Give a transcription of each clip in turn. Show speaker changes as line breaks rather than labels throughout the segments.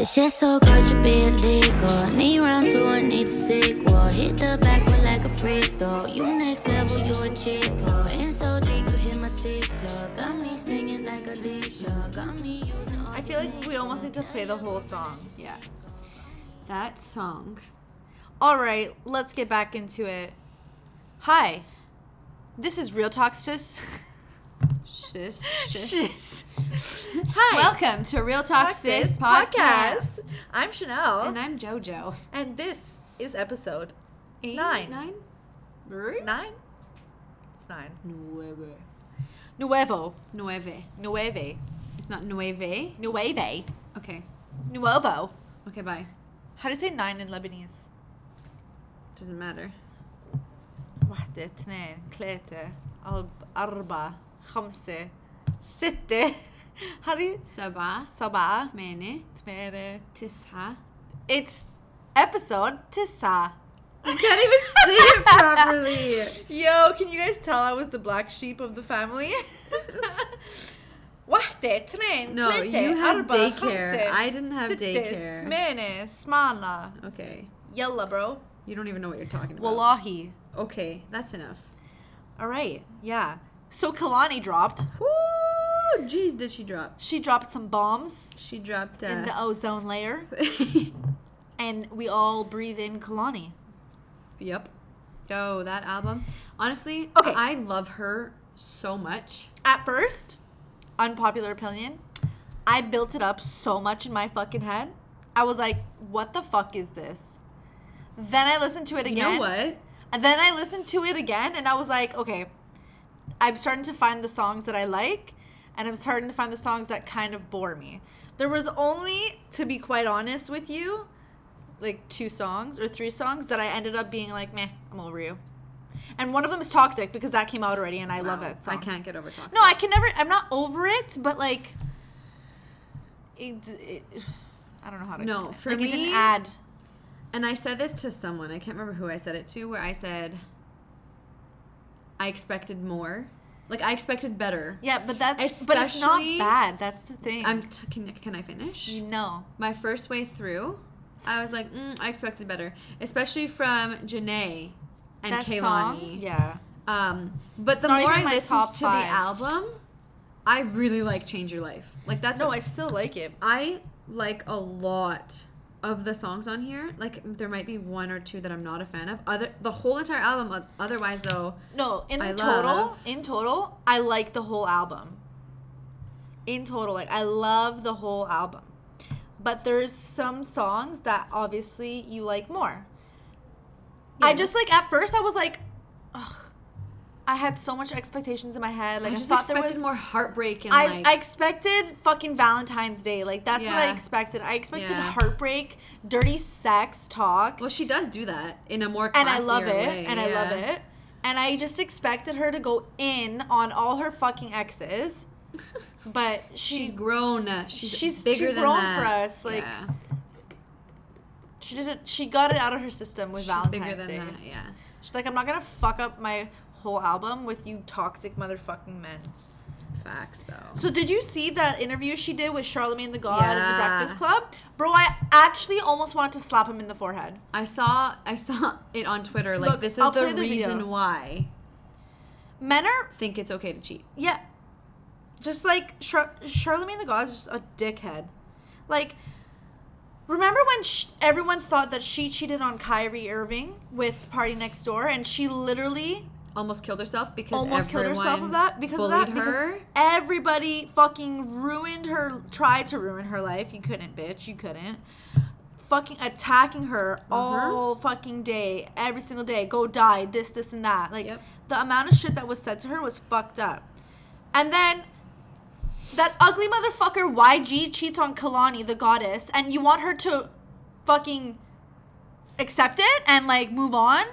This shit so good should be illegal. Need round two, I need a sequel. Hit the backwood like a freak though. You next level, you a chico. In so deep, you hit my seat plug. Got me singing like Alicia. Got me using all
I feel like we almost need to play the whole song.
Yeah. That song.
All right, let's get back into it. Hi, this is Real Talk Sis.
Sis.
Sis. Hi.
Welcome to Real Talk,
Talk
Sis,
Sis
podcast.
I'm Chanel,
And I'm JoJo.
and this is episode
Eight,
Nine.
Nine?
nine. It's nine.
Nueve.
Nuevo.
Nueve.
Nueve.
It's not nueve.
Nueve.
Okay.
Nuevo.
Okay, bye.
How do you say nine in Lebanese?
Doesn't matter.
واحدة اثنين ثلاثة أرب- أربعة خمسة ستة How do you
سبعة
سبعة
ثمانية
ثمانية
تسعة
It's episode تسعة
I can't even say it properly.
Yo, can you guys tell I was the black sheep of the family? واحدة اثنين
No,
ثلاثة
you had
أربعة
daycare.
خمسة
I didn't have
ستة
daycare.
ثمانية اسمعنا
Okay.
يلا bro
You don't even know what you're talking about.
Wallahi
Okay, that's enough.
All right, yeah. So Kehlani dropped.
Woo! Jeez, did she drop?
She dropped some bombs
She dropped.
in the
Uh,
ozone layer. and we all breathe in Kehlani.
yep. Yo, that album. Honestly,
Okay.
I love her so much.
At first, unpopular opinion, I built it up so much in my fucking head. I was like, what the fuck is this? Then I listened to it
You
again.
know what?
And then I listened to it again and I was like, okay, I'm starting to find the songs that I like and I'm starting to find the songs that kind of bore me. There was only, to be quite honest with you, like two songs or three songs that I ended up being like, meh, I'm over you. And one of them is Toxic because that came out already and I love it. Song.
I can't get over talking.
No, I can never, I'm not over it, but like, it, it I don't know how to
No, for
like, it didn't add.
And I said this to someone. I can't remember who I said it to. Where I said, I expected more. Like I expected better.
Yeah, but that's, but it's not bad. That's the thing.
I'm. T- can, can I finish?
No.
my first way through, I was like, mm, I expected better, especially from Jhené and
that
Kehlani.
song, yeah.
Um, but the more I listened to
five.
the album, I really like "Change Your Life." Like that's
No,
a-
I still like it.
I like a lot of the songs on here. Like there might be one or two that I'm not a fan of. Other the whole entire album. Otherwise, though,
No, in
I
total,
love-
in total, I like the whole album. In total, like I love the whole album. But there's some songs that obviously you like more. I just like at first I was like, ugh. I had so much expectations in my head. Like
I
I,
just
thought there
expected
was
more heartbreak and
I,
like
I expected fucking Valentine's Day. Like that's what I expected. I expected
Yeah.
heartbreak, dirty sex talk.
well, she does do that in a more
and I love it,
way,
and I love it. And I just expected her to go in on all her fucking exes, but she,
She's grown. Uh, she's,
she's
bigger
too
than
grown
that.
for us, like,
yeah.
she did it. She got it out of her system with
she's
Valentine's
bigger than
Day.
that. Yeah.
She's like, I'm not gonna fuck up my whole album with you toxic motherfucking men.
Facts though.
So did you see that interview she did with Charlemagne the God in the Breakfast Club? Bro, I actually almost wanted to slap him in the forehead.
I saw I saw it on Twitter. Like
Look,
this is
I'll
the
the
reason
video.
why
Men are
think it's okay to cheat.
Yeah. Just like Char- Charlemagne the God is just a dickhead. Like, remember when sh- everyone thought that she cheated on Kyrie Irving with PartyNextDoor, and she literally
Almost killed herself because
almost killed herself of that because of
bullied
that. Because
her.
everybody fucking ruined her, tried to ruin her life. You couldn't, bitch. You couldn't. Fucking attacking her
Uh-huh.
all fucking day, every single day. Go die, this, this, and that. Like
Yep.
the amount of shit that was said to her was fucked up. And then that ugly motherfucker YG cheats on Kehlani, the goddess, and you want her to fucking accept it and like move on?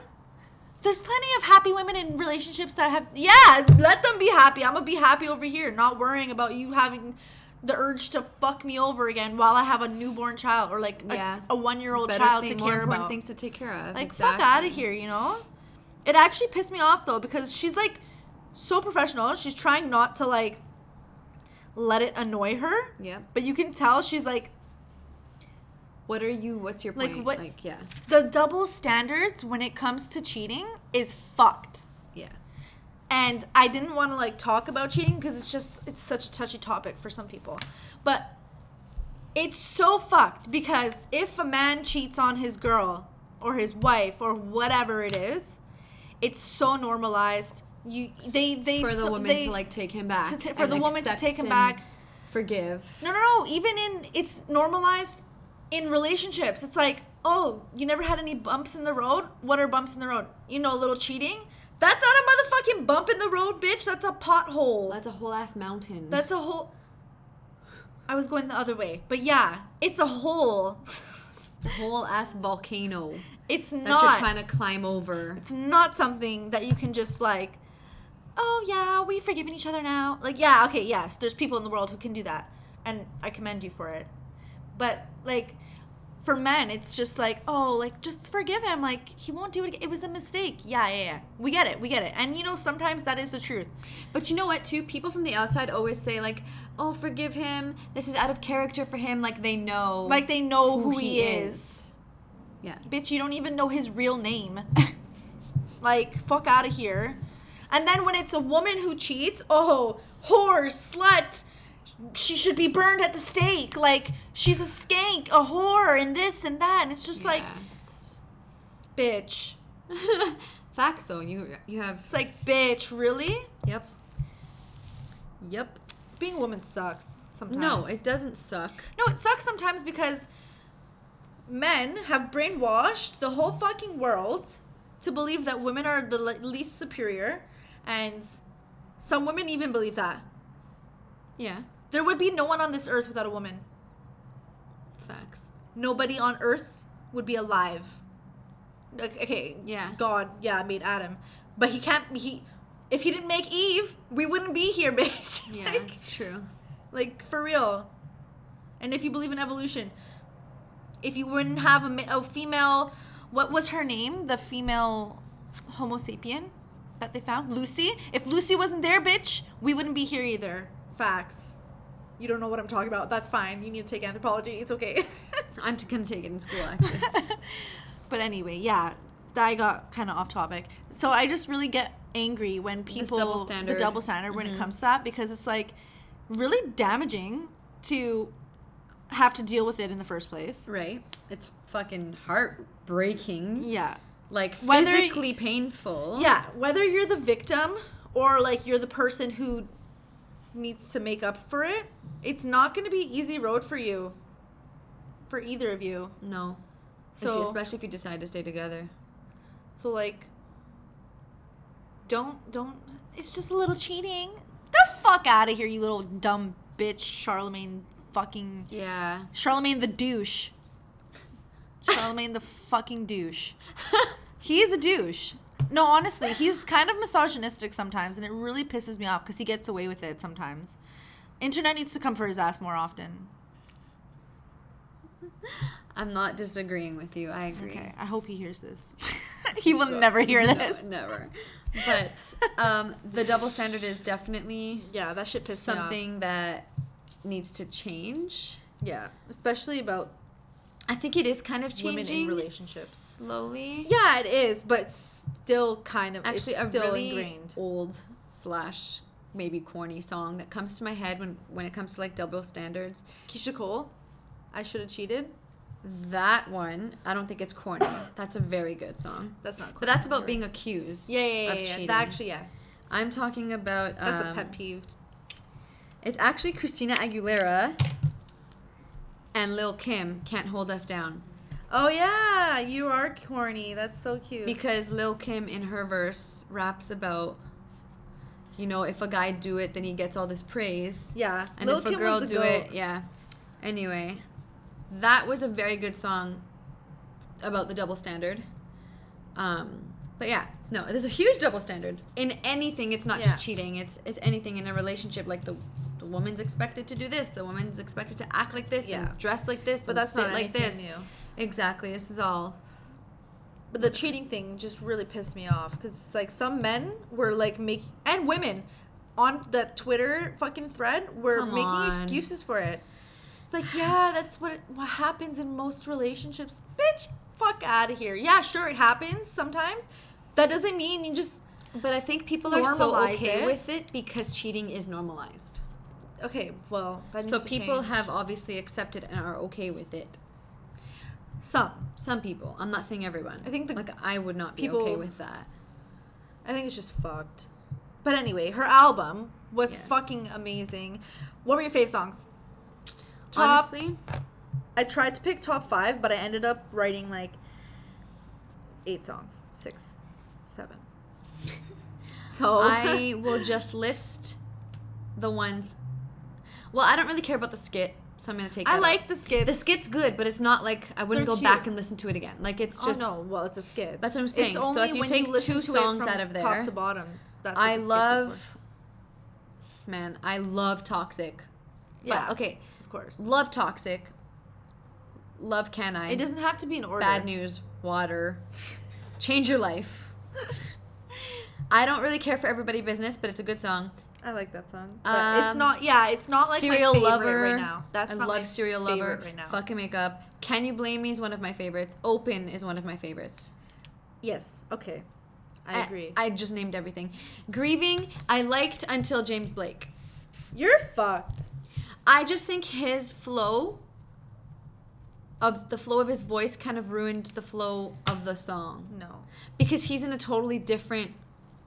There's plenty of happy women in relationships that have yeah, let them be happy. I'm gonna be happy over here, not worrying about you having the urge to fuck me over again while I have a newborn child or like a,
Yeah.
a one year old
Better
child to care about.
things to take care of.
Like fuck out of here, you know? It actually pissed me off though because she's like so professional. She's trying not to like let it annoy her,
yeah
but you can tell she's like
What are you? What's your
Like,
point?
what-
Like yeah,
The double standards when it comes to cheating is fucked.
yeah.
and I didn't want to like talk about cheating because it's just it's such a touchy topic for some people. But it's so fucked because if a man cheats on his girl or his wife or whatever it is, it's so normalized. You they they
For the
so-
woman
they-
to like take him back.
to ta- for the woman to take him back.
Forgive.
No, no, no. Even in it's normalized in relationships. It's like, oh, you never had any bumps in the road. What are bumps in the road? You know, a little cheating. That's not a motherfucking bump in the road, bitch. That's a pothole.
That's a whole ass mountain.
That's a whole. I was going the other way, but yeah, it's a hole.
a whole ass volcano
It's
that
not.
That you're trying to climb over.
it's not something that you can just like. Oh yeah, we've forgiven each other now. Like yeah, okay, yes. There's people in the world who can do that, and I commend you for it. But like, for men, it's just like, oh, like just forgive him. Like he won't do it. Again. It was a mistake. Yeah, yeah, yeah. We get it. We get it. And you know, sometimes that is the truth.
But you know what, too? People from the outside always say, like, oh, forgive him. This is out of character for him. Like, they know.
Like they know who, he, is.
Yes.
Bitch, you don't even know his real name. like, fuck out of here. And then when it's a woman who cheats, oh, whore, slut, she should be burned at the stake. Like, she's a skank, a whore, and this and that. And it's just like,
Yeah, it's-
bitch.
Facts, though. You you have.
It's like, bitch, really?
Yep. Yep.
Being a woman sucks sometimes.
No, it doesn't suck.
No, it sucks sometimes because men have brainwashed the whole fucking world to believe that women are the least superior, and some women even believe that.
Yeah.
There would be no one on this earth without a woman.
Facts.
Nobody on earth would be alive. Okay,
Yeah.
God, yeah, made Adam, but he can't. He, if he didn't make Eve, we wouldn't be here, bitch.
Yeah,
like,
it's true.
like for real. And if you believe in evolution, if you wouldn't have a, a female, what was her name? The female Homo sapien that they found, Lucy. If Lucy wasn't there, bitch, we wouldn't be here either. Facts. You don't know what I'm talking about. That's fine. You need to take anthropology. It's okay.
I'm gonna take it in school, actually.
but anyway, yeah, I got kind of off topic. So I just really get angry when people
double
the double standard when it
Mhm.
comes to that because it's like really damaging to have to deal with it in the first place.
right? It's fucking heartbreaking.
Yeah.
Like,
Whether-
physically painful.
Yeah, whether you're the victim or like you're the person who needs to make up for it, it's not going to be easy road for you. For either of you.
No. If
So
you, especially if you decide to stay together.
So like don't don't it's just a little cheating. The fuck out of here, you little dumb bitch, Charlemagne fucking
Yeah.
Charlemagne the douche. Charlemagne the fucking douche. He is a douche. No, honestly, he's kind of misogynistic sometimes, and it really pisses me off because he gets away with it sometimes. Internet needs to come for his ass more often.
I'm not disagreeing with you. I agree.
Okay, I hope he hears this. he will never hear
No,
this.
never. But um, the double standard is definitely
Yeah, that shit pissed me off.
something that needs to change.
Yeah, especially about
I think it is kind of
Women in
changing
relationships.
slowly.
Yeah, it is, but still kind of
Actually,
it's
a
still
really
ingrained.
old slash maybe corny song that comes to my head when when it comes to like double standards.
Keyshia Cole, I should have cheated.
That one, I don't think it's corny. That's a very good song.
That's not. Corny.
But that's about being accused.
Yeah, yeah, yeah.
of
yeah,
cheating.
That actually, yeah,
I'm talking about.
that's
um,
a pet peeve.
It's actually Christina Aguilera and Lil Kim can't hold us down
Oh yeah, you are corny. That's so cute.
because Lil Kim in her verse raps about, you know, if a guy do it, then he gets all this praise,
yeah,
and
Lil
if a girl do
goat.
it, yeah. Anyway, that was a very good song about the double standard. Um, but yeah, no, there's a huge double standard in anything. It's not
Yeah.
just cheating. It's it's anything in a relationship. Like the the woman's expected to do this. The woman's expected to act like this
Yeah.
and dress like this
But
and
that's
sit
not
like this.
new.
Exactly. This is all.
But the cheating thing just really pissed me off because it's like some men were like making and women on the Twitter fucking thread were
Come
making
on.
excuses for it. It's like, yeah, that's what it, what happens in most relationships. Bitch, fuck out of here. Yeah, sure, it happens sometimes. That doesn't mean you just
But I think people are so okay
it.
with it because cheating is normalized.
Okay. Well,
So people
change.
have obviously accepted and are okay with it.
some.
Some people. I'm not saying everyone.
I think the
like I would not be
people-
okay with that.
I think it's just fucked. But anyway, her album was
Yes.
fucking amazing. What were your fave songs? Top.
Honestly,
I tried to pick top five, but I ended up writing like eight songs, six, seven. So
I will just list the ones. Well, I don't really care about the skit, so I'm gonna take.
I like
out.
the skit.
the skit's good, but it's not like I wouldn't
They're
go back and listen to it again. Like it's just.
oh
just.
no, well it's a skit.
That's what I'm saying.
It's
So
only
if you take
listen
two songs out of there, top
to bottom. That's
I
the skits are for.
love. Man, I love Toxic.
Yeah.
But, okay.
Of course.
Love Toxic. Love Can I?
It doesn't have to be in order.
Bad news. Water. Change your life. I don't really care for Everybody Business, but it's a good song.
I like that song. But it's
Um,
not. Yeah, it's not like
Serial
my favorite
Lover.
right now. That's
I
not
love
my
Serial Lover.
right now.
Fucking Makeup. Can You Blame Me is one of my favorites. Open is one of my favorites.
Yes. Okay. I agree.
I, just named everything. Grieving, I liked until James Blake.
You're fucked.
I just think his flow of the flow of his voice kind of ruined the flow of the song
No.
because he's in a totally different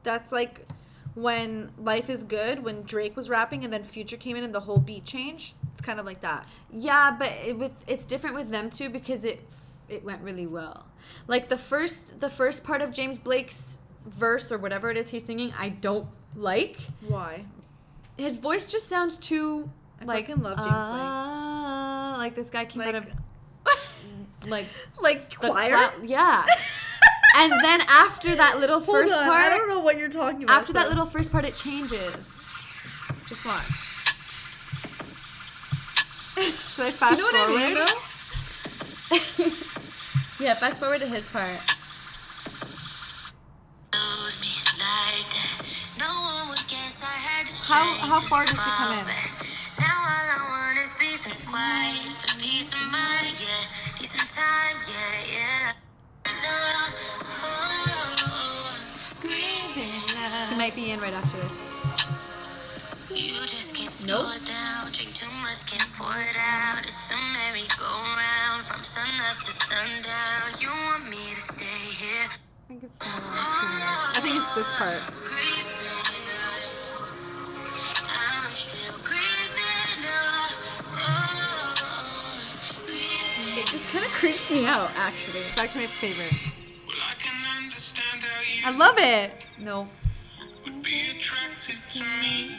That's like when Life is Good, when Drake was rapping and then Future came in and the whole beat changed. It's kind of like that.
Yeah, but it, with it's different with them too because it it went really well. Like the first the first part of James Blake's verse or whatever it is he's singing, I don't like.
Why?
His voice just sounds too
I
like
fucking love James
uh, like this guy came out of like
like choir.
yeah. and then after that little
Hold
first
on,
part,
I don't know what you're talking about.
after that little first part, it changes. Just watch.
Should I fast
Do you know what
forward?
I mean, though? yeah, fast forward to his part.
lose me like that. No one would guess I had the
How- how far does he come in?
Now all I want is peace and quiet peace of mind, yeah. Need some time, yeah, yeah.
He might be in right after this.
You just can't slow
Nope.
down. Drink too much, can't pour it out. It's a merry-go-round from sun up to sundown. You want me to stay here?
I think it's more like two minutes. I think it's this part.
It just kind of creeps me out, actually.
It's actually my favorite.
Well, I can understand how you
I love it.
No.
would be attractive to me.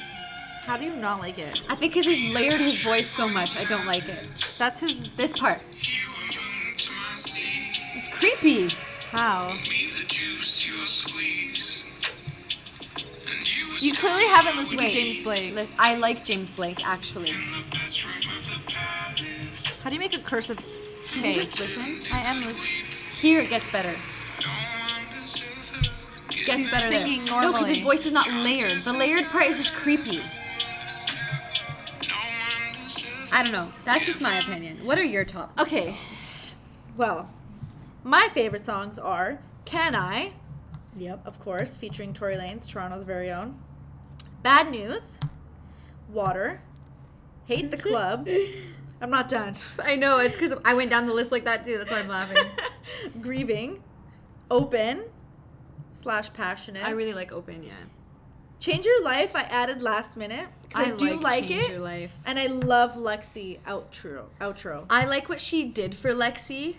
How do you not like it?
I think because he's layered his voice so much, I don't like it.
That's his.
This part.
You were moon to my sea.
It's creepy.
How?
Me the juice to your squeeze. And you
clearly haven't listened
Wait.
to James Blake.
I like James Blake, actually.
in the best room of the palace.
How do you make a cursive?
Just listen?
I am listening.
Here it gets better.
Don't deserve it.
Gets
He's
better there.
singing
No, because his voice is not layered. The layered part is just creepy.
No one deserve
I don't know. That's just my opinion. What are your top?
Okay. Well, my favorite songs are "Can I,"
Yep.
of course, featuring Tory Lanez, Toronto's very own. "Bad News," "Water," "Hate the Club." I'm not done.
I know. It's because I went down the list like that too. That's why I'm laughing.
Grieving, "Open," slash "Passionate."
I really like Open, yeah.
Change Your Life. I added last minute. I, do like
Change
it,
Your Life.
and I love Lexi outro. Outro.
I like what she did for Lexi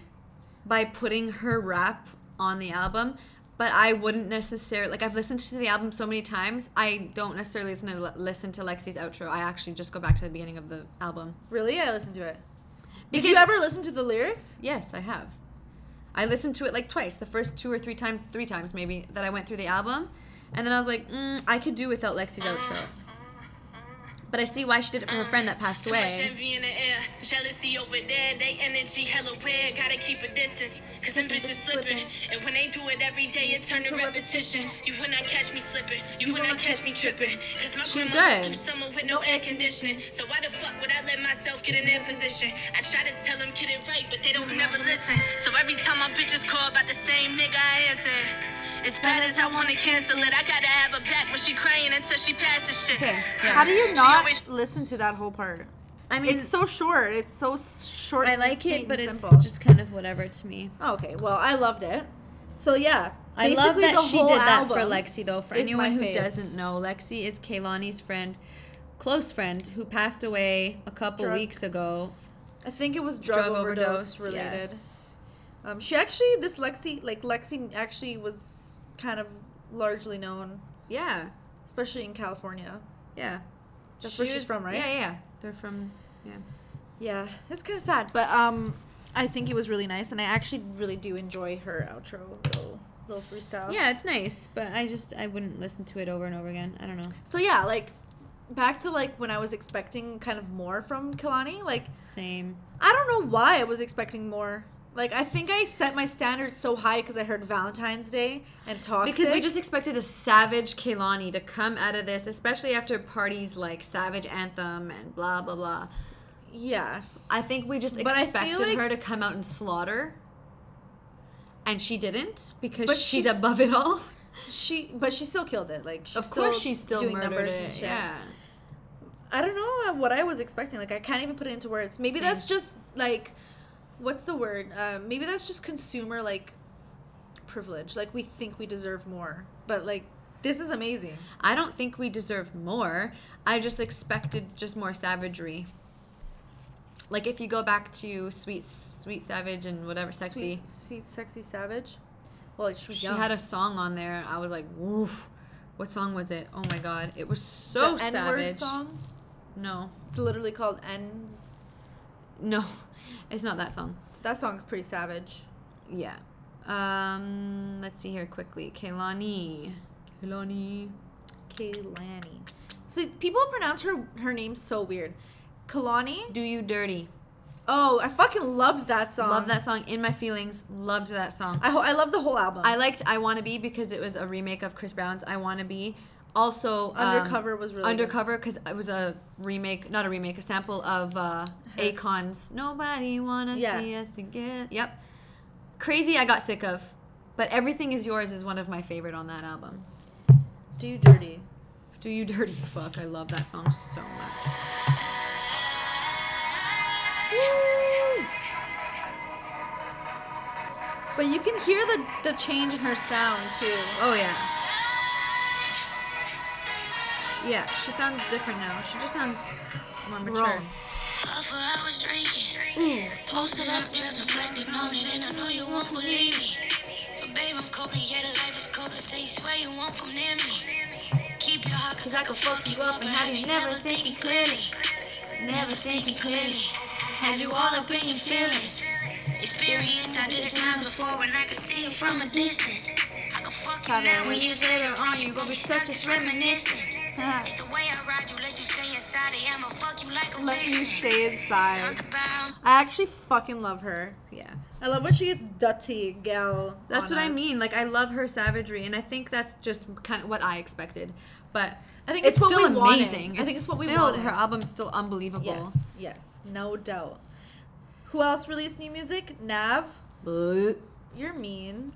by putting her rap on the album, but I wouldn't necessarily like. I've listened to the album so many times. I don't necessarily listen to listen to Lexi's outro. I actually just go back to the beginning of the album.
Really, I listened to it. Did you ever listen to the lyrics?
Yes, I have. I listened to it like twice. The first two or three times, three times maybe, that I went through the album, and then I was like, mm, I could do without Lexi's outro. But I see why she did it for her friend that passed
Too much
away.
envy in the air, jealousy over there. They energy hella rare. Gotta keep a distance, cause them bitches slipping. And when they do it every day, it turn to repetition. You will not catch me slipping. You will not catch me tripping. Cause my
She's
grandma
good.
through summer with no air conditioning. So why the fuck would I let myself get in their position? I try to tell them get it right, but they don't never listen. So every time my bitches call about the same nigga, I answer. As bad as I wanna cancel it, I gotta have her back when she crying until she passed the shit.
Okay,
How do you
She
not
always-
listen to that whole part?
I mean,
It's so short. It's so short.
I like it, but it's
simple.
just kind of whatever to me.
okay. Well, I loved it. So yeah,
I love that she did that for Lexi, though. For anyone who
fave.
doesn't know, Lexi is Kehlani's friend, close friend, who passed away a couple
Drug-
weeks ago.
I think it was drug, overdose, related.
yes.
Um, she actually, this Lexi, like Lexi, actually was kind of largely known,
Yeah,
especially in California.
yeah.
That's
She
where she's
was-
from, right?
Yeah, yeah. They're from. Yeah.
Yeah, it's kind of sad, but um, I think it was really nice, and I actually really do enjoy her outro little little freestyle.
Yeah, it's nice, but I just I wouldn't listen to it over and over again. I don't know.
So yeah, like back to like when I was expecting kind of more from Kehlani. Like
Same.
I don't know why I was expecting more. Like I think I set my standards so high because I heard Valentine's Day and Toxic.
Because we just expected a savage Kehlani to come out of this, especially after parties like Savage Anthem and blah blah blah.
yeah.
I think we just
But
expected
like-
her to come out and slaughter. And she didn't because she's,
she's-
above it all.
She, but she still killed it. Like, she's
of course, she's still
doing numbers
it.
and shit.
Yeah.
I don't know what I was expecting. Like, I can't even put it into words. Maybe
Same.
that's just like, what's the word? Uh, maybe that's just consumer like privilege. Like, we think we deserve more, but like, this is amazing.
I don't think we deserve more. I just expected just more savagery. Like if you go back to Sweet Sweet Savage and whatever sexy,
Sweet, sweet, sexy savage. Well, she was
she had a song on there. I was like, woof. What song was it? Oh my god, it was so
the N-word song.
No,
It's literally called Ends.
No, it's not that song.
That song's pretty savage.
Yeah. Um, let's see here quickly. Kaylani. Kaylani.
Kaylani. So people pronounce her her name so weird. Kalani.
Do you dirty?
Oh, I fucking loved that song.
Love that song. In my feelings. Loved that song.
I ho- I love the whole album.
I liked I Wanna Be because it was a remake of Chris Brown's I Wanna Be. Also, um,
Undercover was really.
Undercover because it was a remake, not a remake, a sample of uh, Akon's Nobody Wanna
Yeah.
See Us Together. Yep. Crazy, I got sick of. But Everything Is Yours is one of my favorite on that album.
Do you dirty?
Do You Dirty Fuck. I love that song so much.
But you can hear the the change in her sound too.
Oh, yeah. Yeah, she sounds different now. She just sounds more mature.
Wrong.
Up for hours drinking. Mm. Posted up, just reflecting on it, and I know you won't believe me. But babe, I'm cold, and yeah, the life is cold. I say you swear you won't come near me. Keep your heart, cause I can fuck you up and have you never thinking clearly. Never thinking clearly. Have you all up in your feelings? Experienced, I did it times before when I could see it from a distance. I can fuck you now when years later on, you gon' be stuck just reminiscing. It's the way I ride you, let you stay inside it. I'ma fuck you like a
Let me
vixen.
stay inside. I actually fucking love her.
Yeah.
I love when she gets dirty, gal.
That's
on
what I mean. Like I love her savagery, and I think that's just kind of what I expected. But
I think it's what
still
we wanted.
amazing.
I think it's what we
still,
wanted.
Her album's still unbelievable.
Yes, yes, no doubt. Who else released new music? Nav. You're mean.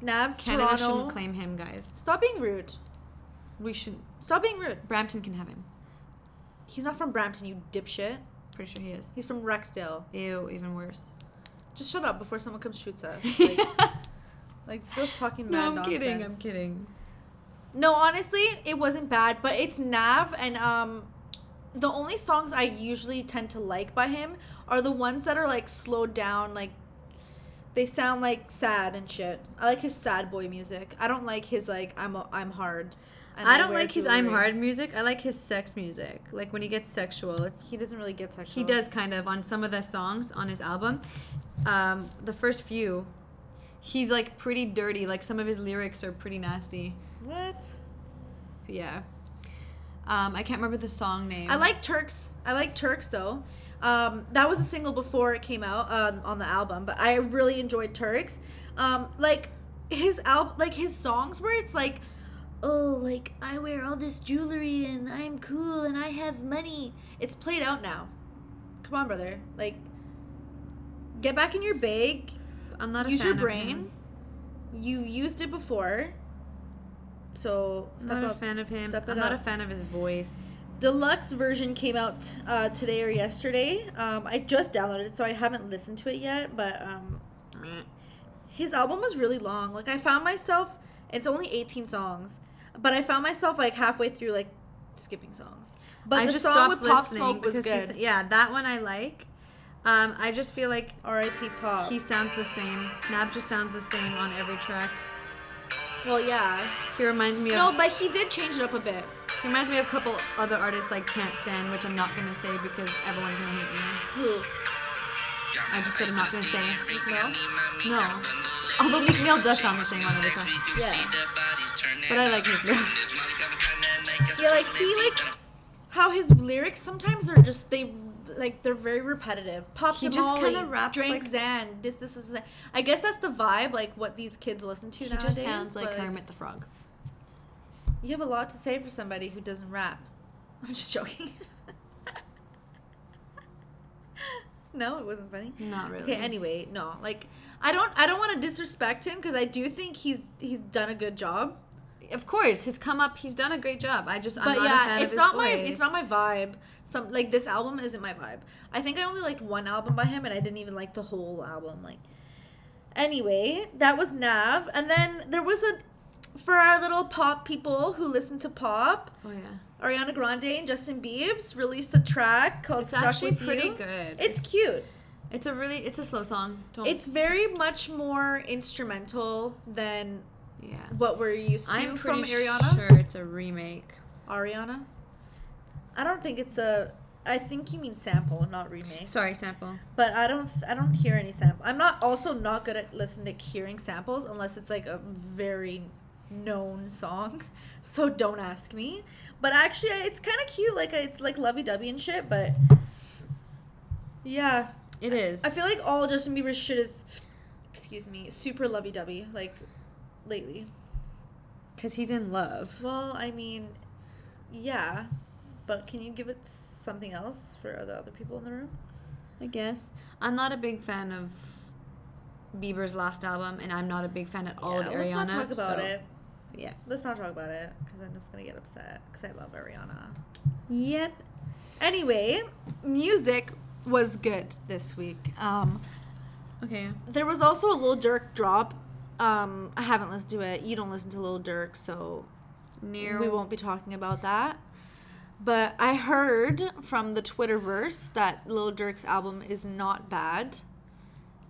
Nav's
Canada
Toronto.
shouldn't claim him, guys.
Stop being rude.
We should.
Stop being rude.
Brampton can have him.
He's not from Brampton, you dipshit.
Pretty sure he is.
He's from Rexdale.
Ew, even worse.
Just shut up before someone comes shoots us. Like, like this girl's talking mad
no, I'm kidding. I'm kidding.
No, honestly, it wasn't bad, but it's Nav, and um, the only songs I usually tend to like by him are the ones that are like slowed down, like they sound like sad and shit. I like his sad boy music. I don't like his like I'm a, I'm hard. and
I don't like his I'm hard music. I like his sex music. Like when he gets sexual, it's
He doesn't really get sexual.
he does kind of on some of the songs on his album. Um, the first few, he's like pretty dirty. Like some of his lyrics are pretty nasty.
What?
Yeah. Um, I can't remember the song name.
I like Turks. I like Turks though. Um, that was a single before it came out um, on the album, but I really enjoyed Turks. Um, like his album, like his songs where it's like, oh, like I wear all this jewelry and I'm cool and I have money. It's played out now. Come on, brother. Like, get back in your bag.
I'm not a
use
fan
your
of
brain.
him.
You used it before, so
I'm not a
up.
fan of him.
Step it
I'm not a fan of his voice.
Deluxe version came out uh, today or yesterday. Um, I just downloaded it, so I haven't listened to it yet. But um, his album was really long. Like I found myself, it's only 18 songs, but I found myself like halfway through like skipping songs. But
I
the
just
song with Pop Smoke was good.
yeah, that one I like. Um, I just feel like
R.I.P. Pop.
he sounds the same. Nav just sounds the same on every track.
well, yeah.
He reminds me of
No, but he did change it up a bit.
He reminds me of a couple other artists like Can't Stand, which I'm not gonna say because everyone's gonna hate me.
Who?
I just said I'm not gonna say. No, no. Although Meek Mill does sound the same on every track.
Yeah.
But I like Meek Mill.
Yeah, like see, like how his lyrics sometimes are just they like they're very repetitive. Pop
He just kinda raps
drank
like-
Xan. This, this is. I guess that's the vibe, like what these kids listen to
He
nowadays.
just sounds like Kermit the Frog.
You have a lot to say for somebody who doesn't rap. I'm just joking. no, it wasn't funny.
Not really.
Okay. Anyway, no, like I don't. I don't want to disrespect him because I do think he's he's done a good job.
Of course, his come up. He's done a great job. I just I'm
but
not a
yeah,
fan of
it's
his
not my
voice.
it's not my vibe. Some like this album isn't my vibe. I think I only liked one album by him, and I didn't even like the whole album. Like, anyway, that was Nav, and then there was a for our little pop people who listen to pop.
Oh yeah.
Ariana Grande and Justin Biebs released a track called
It's
"Stuck
actually
with
pretty
You."
good.
It's,
It's-
cute.
It's a really it's a slow song. Don't
It's very much more instrumental than
yeah.
what we're used to
I'm
from
pretty
Ariana.
sure it's a remake.
Ariana. I don't think it's a. I think you mean sample, not remake.
Sorry, sample.
But I don't. I don't hear any sample. I'm not also not good at listening to hearing samples unless it's like a very known song. So don't ask me. But actually, it's kind of cute. Like it's like lovey dovey and shit. But yeah,
It is.
I feel like all Justin Bieber shit is, excuse me, super lovey dovey. Like lately.
because he's in love.
Well, I mean, yeah, but can you give it something else for the other people in the room?
I guess I'm not a big fan of Bieber's last album, and I'm not a big fan at all of
Yeah,
Ariana.
let's not talk about
so-
it.
Yeah.
Let's not talk about it because I'm just gonna get upset because I love Ariana.
Yep.
Anyway, music was good this week. Um,
Okay.
there was also a Lil Durk drop. Um, I haven't listened to it. You don't listen to Lil Durk, so
Near.
we won't be talking about that. But I heard from the Twitterverse that Lil Durk's album is not bad,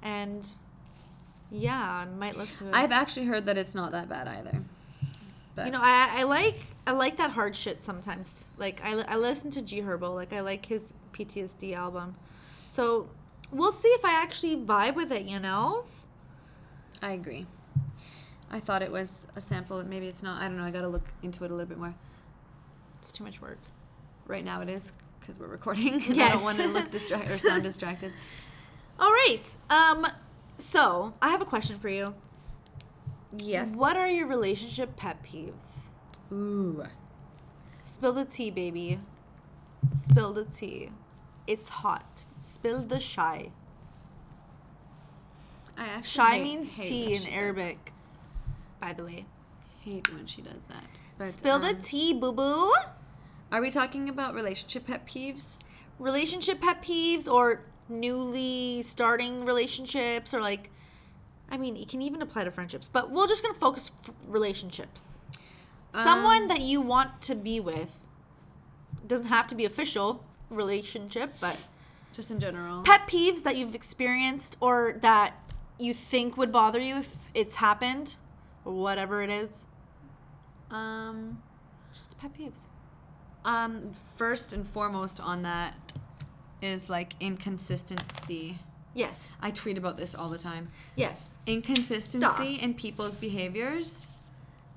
and yeah, I might listen to it.
I've actually heard that it's not that bad either. But
you know, I, I like I like that hard shit sometimes. Like I, I listen to G Herbo. Like I like his PTSD album. So we'll see if I actually vibe with it. You know.
I agree. I thought it was a sample. Maybe it's not. I don't know. I got to look into it a little bit more.
It's too much work.
Right now it is because we're recording. and I don't want to look distracted or sound distracted.
All right. Um. So I have a question for you.
Yes.
What are your relationship pet peeves?
Ooh.
Spill the tea, baby. Spill the tea. It's hot. Spill the shy.
I actually
Shy
hate-
means
hate
tea in Arabic. By the way.
Hate when she does that. But,
Spill the
um,
tea, boo boo.
Are we talking about relationship pet peeves?
relationship pet peeves or newly starting relationships or like i mean it can even apply to friendships but we're just gonna focus f- relationships someone
Um,
that you want to be with doesn't have to be official relationship but
Just in general.
pet peeves that you've experienced or that you think would bother you if it's happened or whatever it is
Um.
just pet peeves
Um. First and foremost on that is like inconsistency.
Yes
I tweet about this all the time.
yes
Inconsistency in people's behaviors.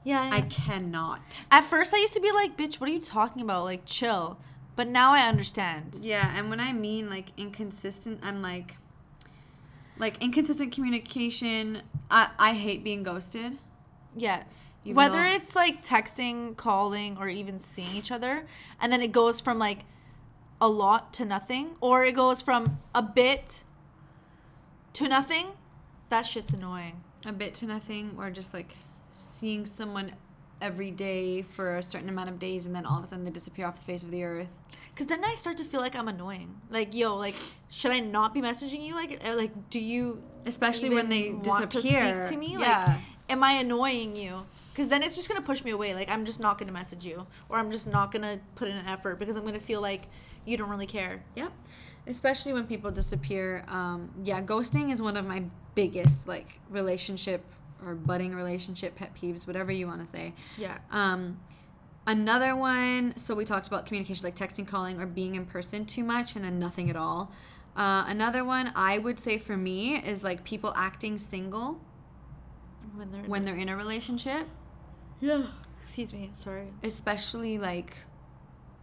Yeah, yeah.
I cannot.
At first, I used to be like, "Bitch, what are you talking about? Like, chill." But now I understand.
Yeah, and when I mean like inconsistent, I'm like like inconsistent communication. I I hate being ghosted.
Yeah.
Even
Whether
though-
it's like texting, calling, or even seeing each other, and then it goes from like a lot to nothing, or it goes from a bit to nothing, that shit's annoying.
A bit to nothing, or just like seeing someone every day for a certain amount of days, and then all of a sudden they disappear off the face of the earth.
Cause then I start to feel like I'm annoying. Like, yo, like, should I not be messaging you? Like, uh, like, do you
Especially when they
want
disappear.
to speak to me?
Yeah.
Like, am I annoying you? Because then it's just gonna push me away. Like, I'm just not gonna message you, or I'm just not gonna put in an effort because I'm gonna feel like you don't really care.
Yep. Especially when people disappear. Um, yeah, ghosting is one of my biggest like relationship or budding relationship pet peeves, whatever you want to say.
Yeah.
Um, another one. So we talked about communication, like texting, calling, or being in person too much, and then nothing at all. Uh, another one I would say for me is like people acting single
When they're
when they're in a relationship,
yeah. Excuse me. Sorry.
especially like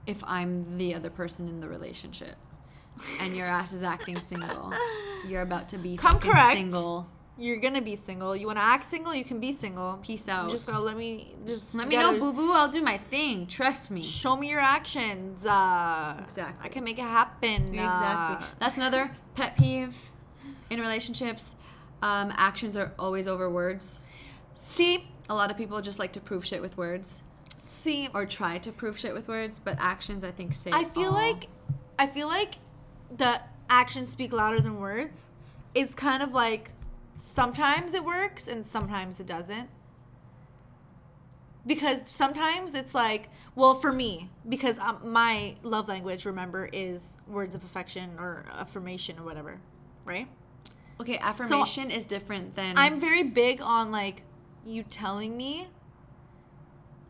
if I'm the other person in the relationship and your ass is acting single. You're about to be
Come correct.
single.
You're gonna be single. You wanna act single? You can be single.
Peace
You
out.
just gotta let me. Just
Let me know, boo boo. I'll do my thing. Trust me.
Show me your actions. Uh,
Exactly.
I can make it happen.
Exactly.
Uh,
That's another pet peeve in relationships. Um, actions are always over words.
see,
A lot of people just like to prove shit with words
see.
or try to prove shit with words, but actions, I think, say
I feel
all.
like, I feel like, the actions speak louder than words. It's kind of like, sometimes it works and sometimes it doesn't. Because sometimes it's like, well, for me, because um, my love language, remember, is words of affection or affirmation or whatever, right?
Okay, affirmation is different than
I'm very big on like you telling me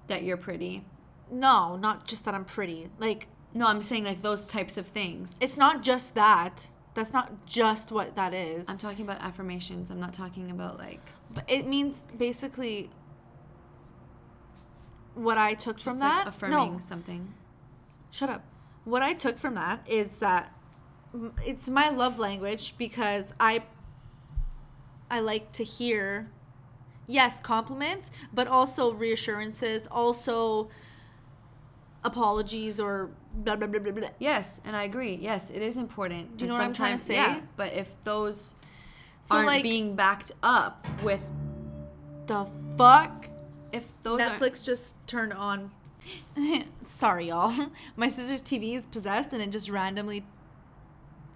that you're pretty.
no, not just that I'm pretty. Like
No, I'm saying like those types of things.
it's not just that. That's not just what that is.
I'm talking about affirmations. I'm not talking about like
But it means basically what I took from
like,
that.
affirming
no,
something.
shut up. What I took from that is that it's my love language because I I like to hear yes, compliments, but also reassurances, also apologies or blah blah blah blah blah.
Yes, and I agree. Yes, it is important.
Do you know what I'm trying to say?
Yeah, but if those
So,
aren't
like-
being backed up with,
The fuck?
if those
Netflix just turned on. Sorry, y'all. My sister's TV is possessed, and it just randomly.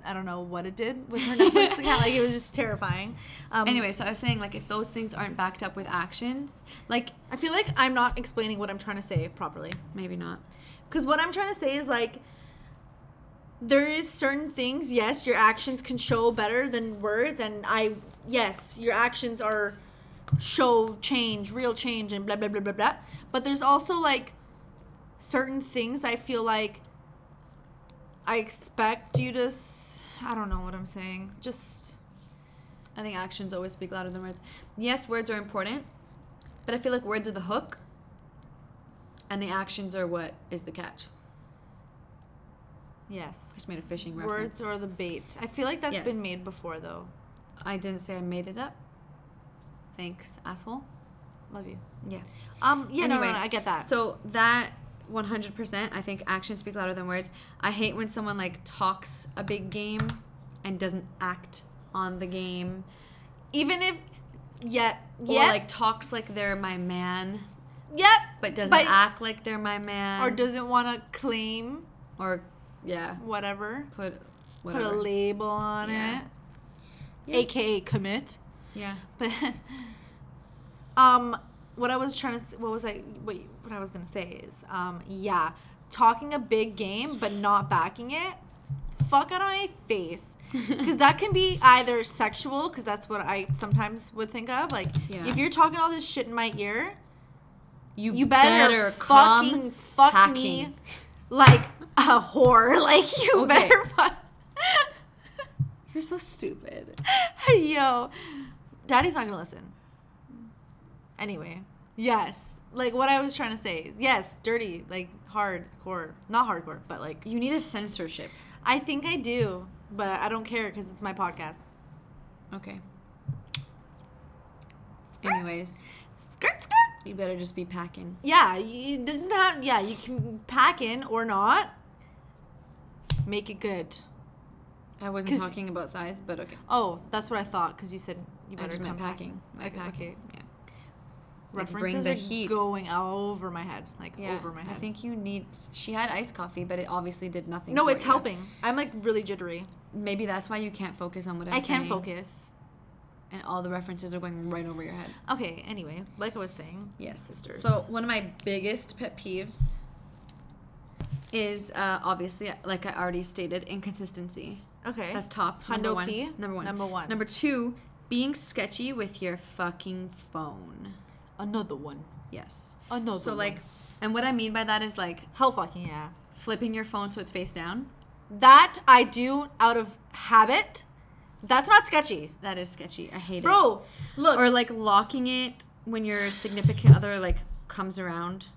I don't know what it did with her Netflix account. Like it was just terrifying. Um,
Anyway, so I was saying like if those things aren't backed up with actions, like
I feel like I'm not explaining what I'm trying to say properly.
maybe not.
Because what I'm trying to say is like, there is certain things. Yes, your actions can show better than words, and I yes, your actions are show change, real change, and blah blah blah blah blah. But there's also like certain things I feel like I expect you to. S- I don't know what I'm saying. Just
I think actions always speak louder than words. Yes, words are important, but I feel like words are the hook, and the actions are what is the catch.
yes,
I just made a fishing reference.
words are the bait. I feel like that's
Yes.
been made before though.
I didn't say I made it up. Thanks, asshole.
Love you.
Yeah.
Um. Yeah. no, no, no. I get that.
So that 100%, I think actions speak louder than words. I hate when someone like talks a big game and doesn't act on the game,
even if yet
or like talks like they're my man,
yep
but doesn't
But-
act like they're my man,
or doesn't want to claim
or yeah,
whatever
put
put a label on
Yeah.
it
Yeah.
aka commit
yeah.
but um what i was trying to what was i wait what i was gonna say is um yeah talking a big game but not backing it fuck out of my face because that can be either sexual because that's what i sometimes would think of like
Yeah.
if you're talking all this shit in my ear
You,
you better,
come
fucking fuck me like a whore. Like you
Okay.
better fuck.
You're so stupid.
Yo, Daddy's not gonna listen. Anyway, yes, like what I was trying to say. Yes, dirty, like hardcore, not hardcore, but like
You need a censorship.
I think I do, but I don't care because it's my podcast.
Okay. Anyways,
Skirt, skirt.
You better just be packing.
Yeah, you doesn't have. Yeah, you can pack in or not. Make it good.
I wasn't
'Cause-
talking about size, but okay.
Oh, that's what I thought because you said you
I
better
just meant
come pack-
packing. Like
Okay,
packing.
okay.
Yeah. Like,
References
bring the
are
heat.
going over my head, like
Yeah.
over my head.
I think you need. She had iced coffee, but it obviously did nothing.
no,
for
it's
you.
helping. I'm like really jittery.
Maybe that's why you can't focus on what I'm
I
saying.
can't focus.
And all the references are going right over your head.
Okay. Anyway, like I was saying.
Yes,
sisters.
So one of my biggest pet peeves is uh, obviously, like I already stated, inconsistency.
Okay.
That's top. Number one.
P?
Number one.
Number one.
Number two, being sketchy with your fucking phone.
another one.
Yes.
Another one.
So
one.
like, and what I mean by that is like
Hell fucking yeah.
flipping your phone so it's face down.
That I do out of habit. That's not sketchy.
That is sketchy. I hate it.
Bro, look.
Or like locking it when your significant other like comes around.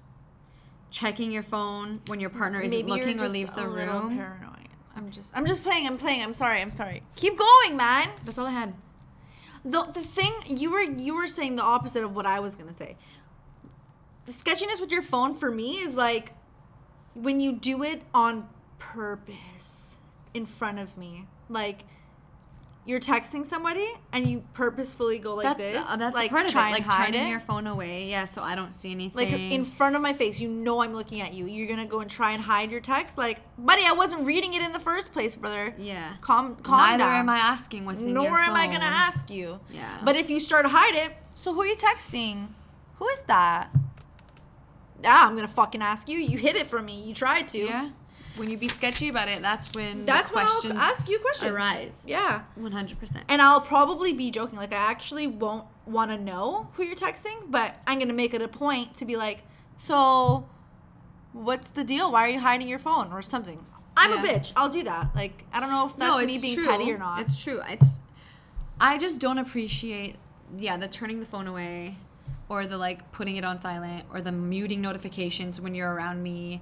Checking your phone when your partner isn't
maybe
looking or leaves the room.
Paranoid. I'm just I'm just playing. I'm playing. I'm sorry. I'm sorry. Keep going, man.
That's all I had.
The the thing you were you were saying the opposite of what I was gonna say. The sketchiness with your phone for me is like when you do it on purpose in front of me. Like you're texting somebody and you purposefully go like
that's
this.
uh, that's
like
part of it. Like turning
it.
your phone away, yeah, so I don't see anything.
like in front of my face, you know I'm looking at you. You're gonna go and try and hide your text, like, buddy, I wasn't reading it in the first place, brother.
yeah.
Calm, calm
Neither
down.
am I asking what's in
Nor
your
am I gonna ask you.
Yeah.
But if you start to hide it, so who are you texting? Who is that? Yeah, I'm gonna fucking ask you. You hid it from me. You tried to.
Yeah. When you be sketchy about it, that's when
That's
the
when
questions
I'll ask you questions.
arise.
Yeah.
One hundred percent.
And I'll probably be joking. Like, I actually won't want to know who you're texting, but I'm going to make it a point to be like, so what's the deal? Why are you hiding your phone or something? I'm a bitch. I'll do that. Like, I don't know if that's
no,
me being
true.
petty or not.
It's true. It's. I just don't appreciate, yeah, the turning the phone away, or the like putting it on silent, or the muting notifications when you're around me,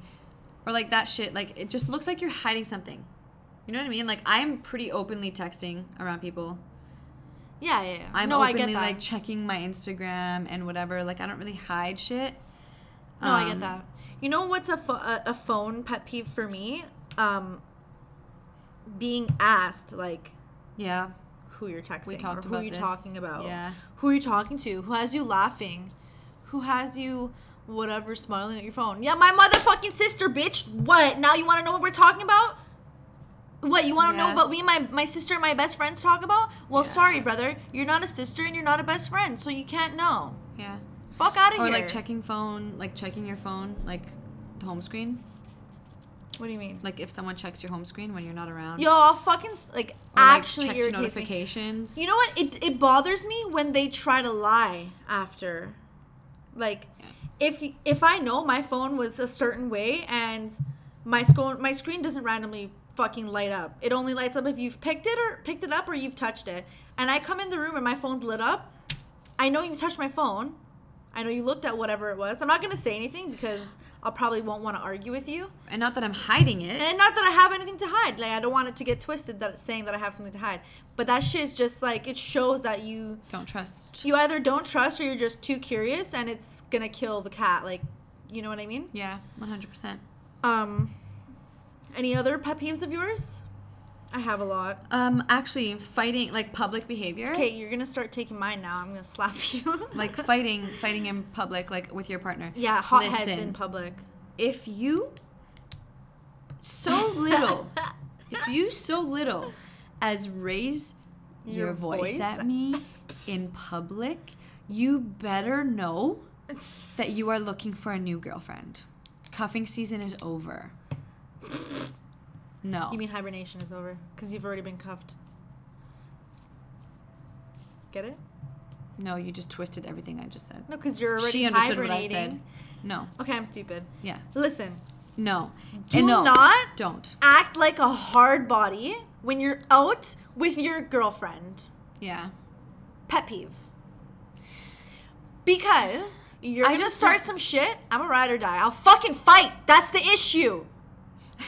or like that shit. Like it just looks like you're hiding something. You know what I mean? Like I'm pretty openly texting around people.
yeah, yeah, yeah.
I'm
no,
openly like checking my Instagram and whatever. Like I don't really hide shit.
no, I get
Um,
that. You know what's a, pho- a, a phone pet peeve for me? Um, being asked, like,
Yeah.
who you're texting
We talked
or who you're
this.
talking about.
Yeah.
Who are you talking to? Who has you laughing? Who has you whatever smiling at your phone? Yeah, my motherfucking sister, bitch. What? Now you want to know what we're talking about? What you want to know
Yeah.
about me, and my my sister, and my best friends talk about? Well,
Yeah.
sorry, brother. You're not a sister and you're not a best friend, so you can't know.
Yeah.
Fuck out of here.
Or like checking phone, like checking your phone, like the home screen.
What do you mean?
Like if someone checks your home screen when you're not around.
Yo, I'll fucking like
Or, like,
actually
your
irritates me.
notifications.
You know what? It it bothers me when they try to lie after. Like
Yeah.
If if I know my phone was a certain way and my screen my screen doesn't randomly fucking light up. It only lights up if you've picked it or picked it up or you've touched it. And I come in the room and my phone's lit up. I know you touched my phone. I know you looked at whatever it was. I'm not gonna say anything because I'll probably won't want to argue with you.
And not that I'm hiding it.
And not that I have anything to hide. Like I don't want it to get twisted that it's saying that I have something to hide. But that shit is just like it shows that you
Don't trust.
you either don't trust or you're just too curious and it's gonna kill the cat. Like you know what I mean?
Yeah, 100%.
Um any other pet peeves of yours? I have a lot.
Um, actually, fighting like public behavior.
Okay, you're gonna start taking mine now. I'm gonna slap you.
Like fighting, fighting in public, like with your partner.
yeah, hot heads in public.
If you so little, if you so little as raise your,
Your
voice,
voice?
at me in public, you better know that you are looking for a new girlfriend. Cuffing season is over. No.
You mean hibernation is over because you've already been cuffed. Get it?
no, you just twisted everything I just said.
No, because you're already
She understood what I
hibernating.
said. No.
Okay, I'm stupid.
Yeah.
Listen,
No.
Do
And no,
not-
Don't.
act like a hard body when you're out with your girlfriend.
Yeah.
Pet peeve. Because You're
I
gonna
just
start
don't-
some shit. I'm a ride or die. I'll fucking fight. That's the issue.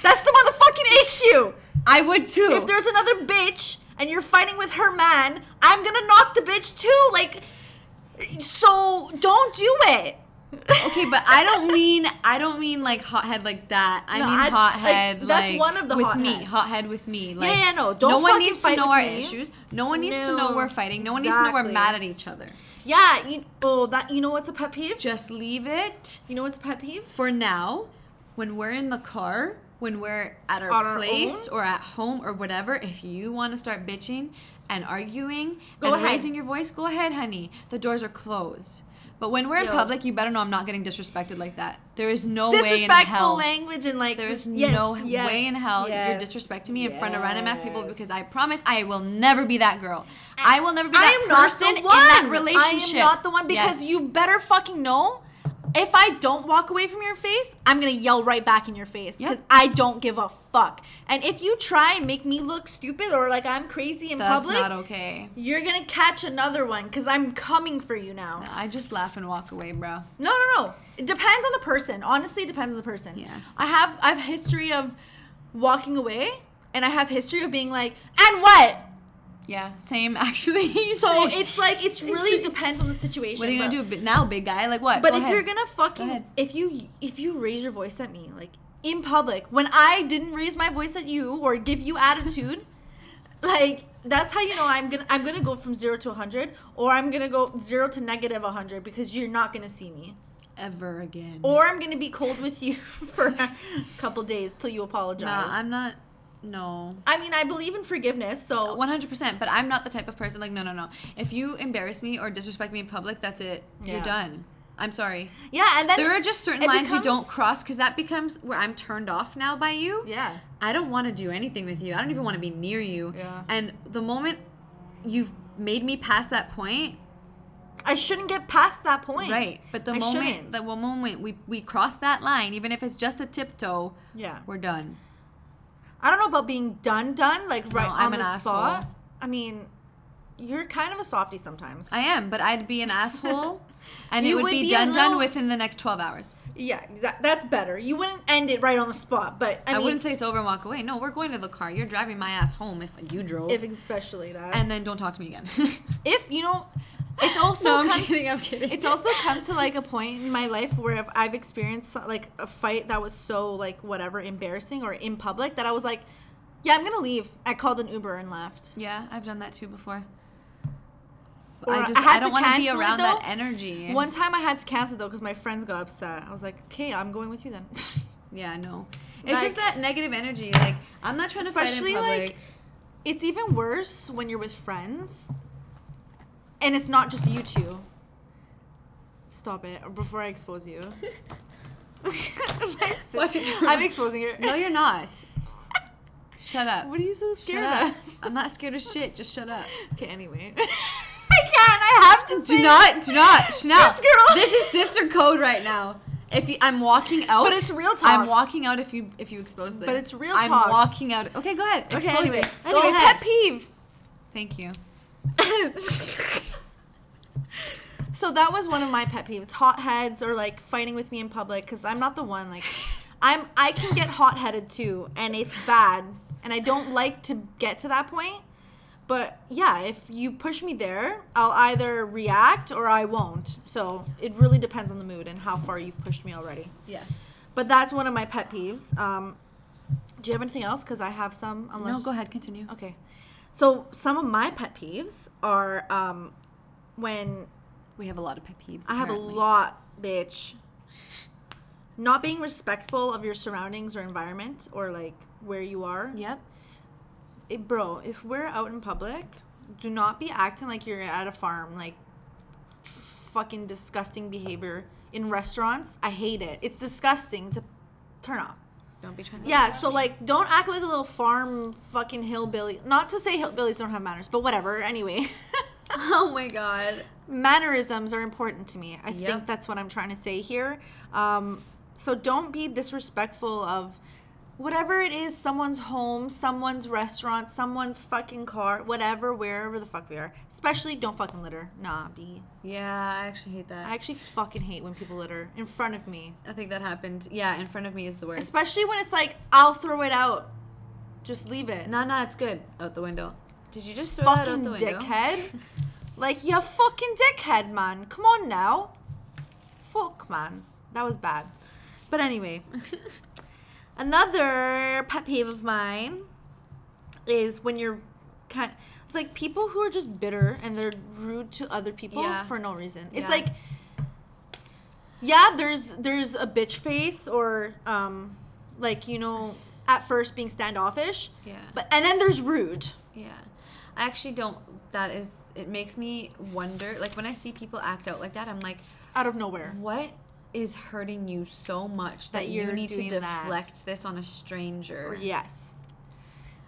That's the motherfucking issue.
I would too.
If there's another bitch and you're fighting with her man, I'm gonna knock the bitch too. Like, so don't do it.
okay, but I don't mean I don't mean like hothead like that. I
No,
mean
I- like,
hothead like,
that's one of the
with me,
hotheads.
hothead with me. Like,
yeah, no, don't
no one needs to know our
me.
issues. No one needs to know we're fighting. No one needs to know we're mad at each other.
Yeah, you, oh, that you know what's a pet peeve?
Just leave it
You know what's a pet peeve?
for now. When we're in the car, when we're at our place or at home or whatever, if you want to start bitching and arguing
Go
and
ahead.
raising your voice, go ahead, honey. The doors are closed. But when we're in public, you better know I'm not getting disrespected like that. There is no way in
Disrespectful
hell.
language and like
There's
yes,
no
yes,
way in hell you're disrespecting me in front of random ass people because I promise I will never be that girl. I will never be that person in that relationship.
I am not the one because
Yes.
you better fucking know. If I don't walk away from your face, I'm gonna yell right back in your face
Yep.
because I don't give a fuck. And if you try and make me look stupid or like I'm crazy in
That's
public,
not okay.
you're gonna catch another one because I'm coming for you now.
I just laugh and walk away, bro.
No, no, no. It depends on the person. Honestly, it depends on the person.
Yeah.
I have I have history of walking away, and I have history of being like, and what?
Yeah, same actually.
So it's like it's really depends on the situation.
what are you
but-
gonna do now, big guy? Like what?
But
Go
if
ahead.
you're gonna fucking
ahead.
if you if you raise your voice at me like in public when I didn't raise my voice at you or give you attitude, like that's how you know I'm gonna I'm gonna go from zero to hundred or I'm gonna go zero to negative hundred because you're not gonna see me.
ever again.
Or I'm gonna be cold with you for a couple days till you apologize.
nah, I'm not. No.
I mean, I believe in forgiveness, so
100%, but I'm not the type of person like no no no. If you embarrass me or disrespect me in public, that's it. You're done. I'm sorry.
yeah. And then
There are just certain lines you don't cross cuz that becomes where I'm turned off now by you.
Yeah.
I don't want to do anything with you. I don't even want to be near you.
Yeah.
And the moment you've made me past that point,
I shouldn't get past that point.
right? But the
I
moment
shouldn't.
the moment we we cross that line, even if it's just a tiptoe,
Yeah.
we're done.
I don't know about being done, done, like right
I'm
on
an
the
asshole.
spot. I mean, you're kind of a softie sometimes.
I am, but I'd be an asshole, and it would,
would
be,
be
done done within the next 12 hours.
yeah, exactly. That's better. You wouldn't end it right on the spot, but I,
I,
mean,
wouldn't say it's over and walk away. No, we're going to the car. You're driving my ass home if you drove,
if especially that.
and then don't talk to me again.
if you know, it's also
no, I'm
come
kidding. I'm kidding.
it's also come to like a point in my life where I've, I've experienced like a fight that was so like whatever embarrassing or in public that I was like, yeah, I'm gonna leave. I called an Uber and left.
yeah, I've done that too before.
Or
I
I
just
had
I don't want to be around that energy.
One time I had to cancel though because my friends got upset. I was like, okay, I'm going with you then.
Yeah, no. It's just that negative energy. Like I'm not trying to fight in public.
like, it's even worse when you're with friends, and it's not just you two. Stop it before I expose you.
Watch it.
I'm exposing her.
no, you're not. Shut up.
What are you so scared of?
I'm not scared of shit. Just shut up.
Okay, anyway. I can't. I have to
Do not, do not, Chanel.
This girl-
This is sister code right now. If you, I'm walking out,
But it's real
time.
I'm
walking out if you if you expose this.
But it's real time.
I'm
talks.
walking out. Okay, go ahead.
Okay,
Expose
anyway.
it. Go
Anyway,
ahead.
pet peeve.
Thank you.
So that was one of my pet peeves hotheads or like fighting with me in public because i'm not the one like i'm i can get hot-headed too and it's bad and i don't like to get to that point but yeah if you push me there i'll either react or i won't so it really depends on the mood and how far you've pushed me already
Yeah.
but that's one of my pet peeves um do you have anything else because i have some unless
No, go ahead. Continue.
Okay. So some of my pet peeves are um, when
We have a lot of pet peeves.
I have a lot, bitch. Not being respectful of your surroundings or environment or like where you are.
Yep.
Eh, bro, if we're out in public, do not be acting like you're at a farm. Like fucking disgusting behavior in restaurants. I hate it. It's disgusting. It's a turn off.
Don't be trying to.
Yeah, so like, don't act like a little farm fucking hillbilly. Not to say hillbillies don't have manners, but whatever. Anyway,
Oh my god.
mannerisms are important to me. I
Yep.
think that's what I'm trying to say here. Um, so don't be disrespectful of whatever it is, someone's home, someone's restaurant, someone's fucking car, whatever, wherever the fuck we are. Especially don't fucking litter. Nah, B.
Yeah, I actually hate that.
I actually fucking hate when people litter in front of me.
I think that happened. Yeah, in front of me is the worst.
Especially when it's like, I'll throw it out. Just leave it.
Nah, nah, it's good. Out the window. Did you just throw that out the window?
dickhead. like, you fucking dickhead, man. Come on now. Fuck, man. That was bad. But anyway, another pet peeve of mine is when you're kind it's like people who are just bitter and they're rude to other people
Yeah.
for no reason. It's
Yeah.
like yeah, there's there's a bitch face or um like, you know, at first being standoffish.
Yeah.
But and then there's rude.
Yeah. I actually don't. That is. It makes me wonder. Like when I see people act out like that, I'm like,
out of nowhere.
what is hurting you so much that,
That
you need to
doing that.
deflect this on a stranger?
Yes.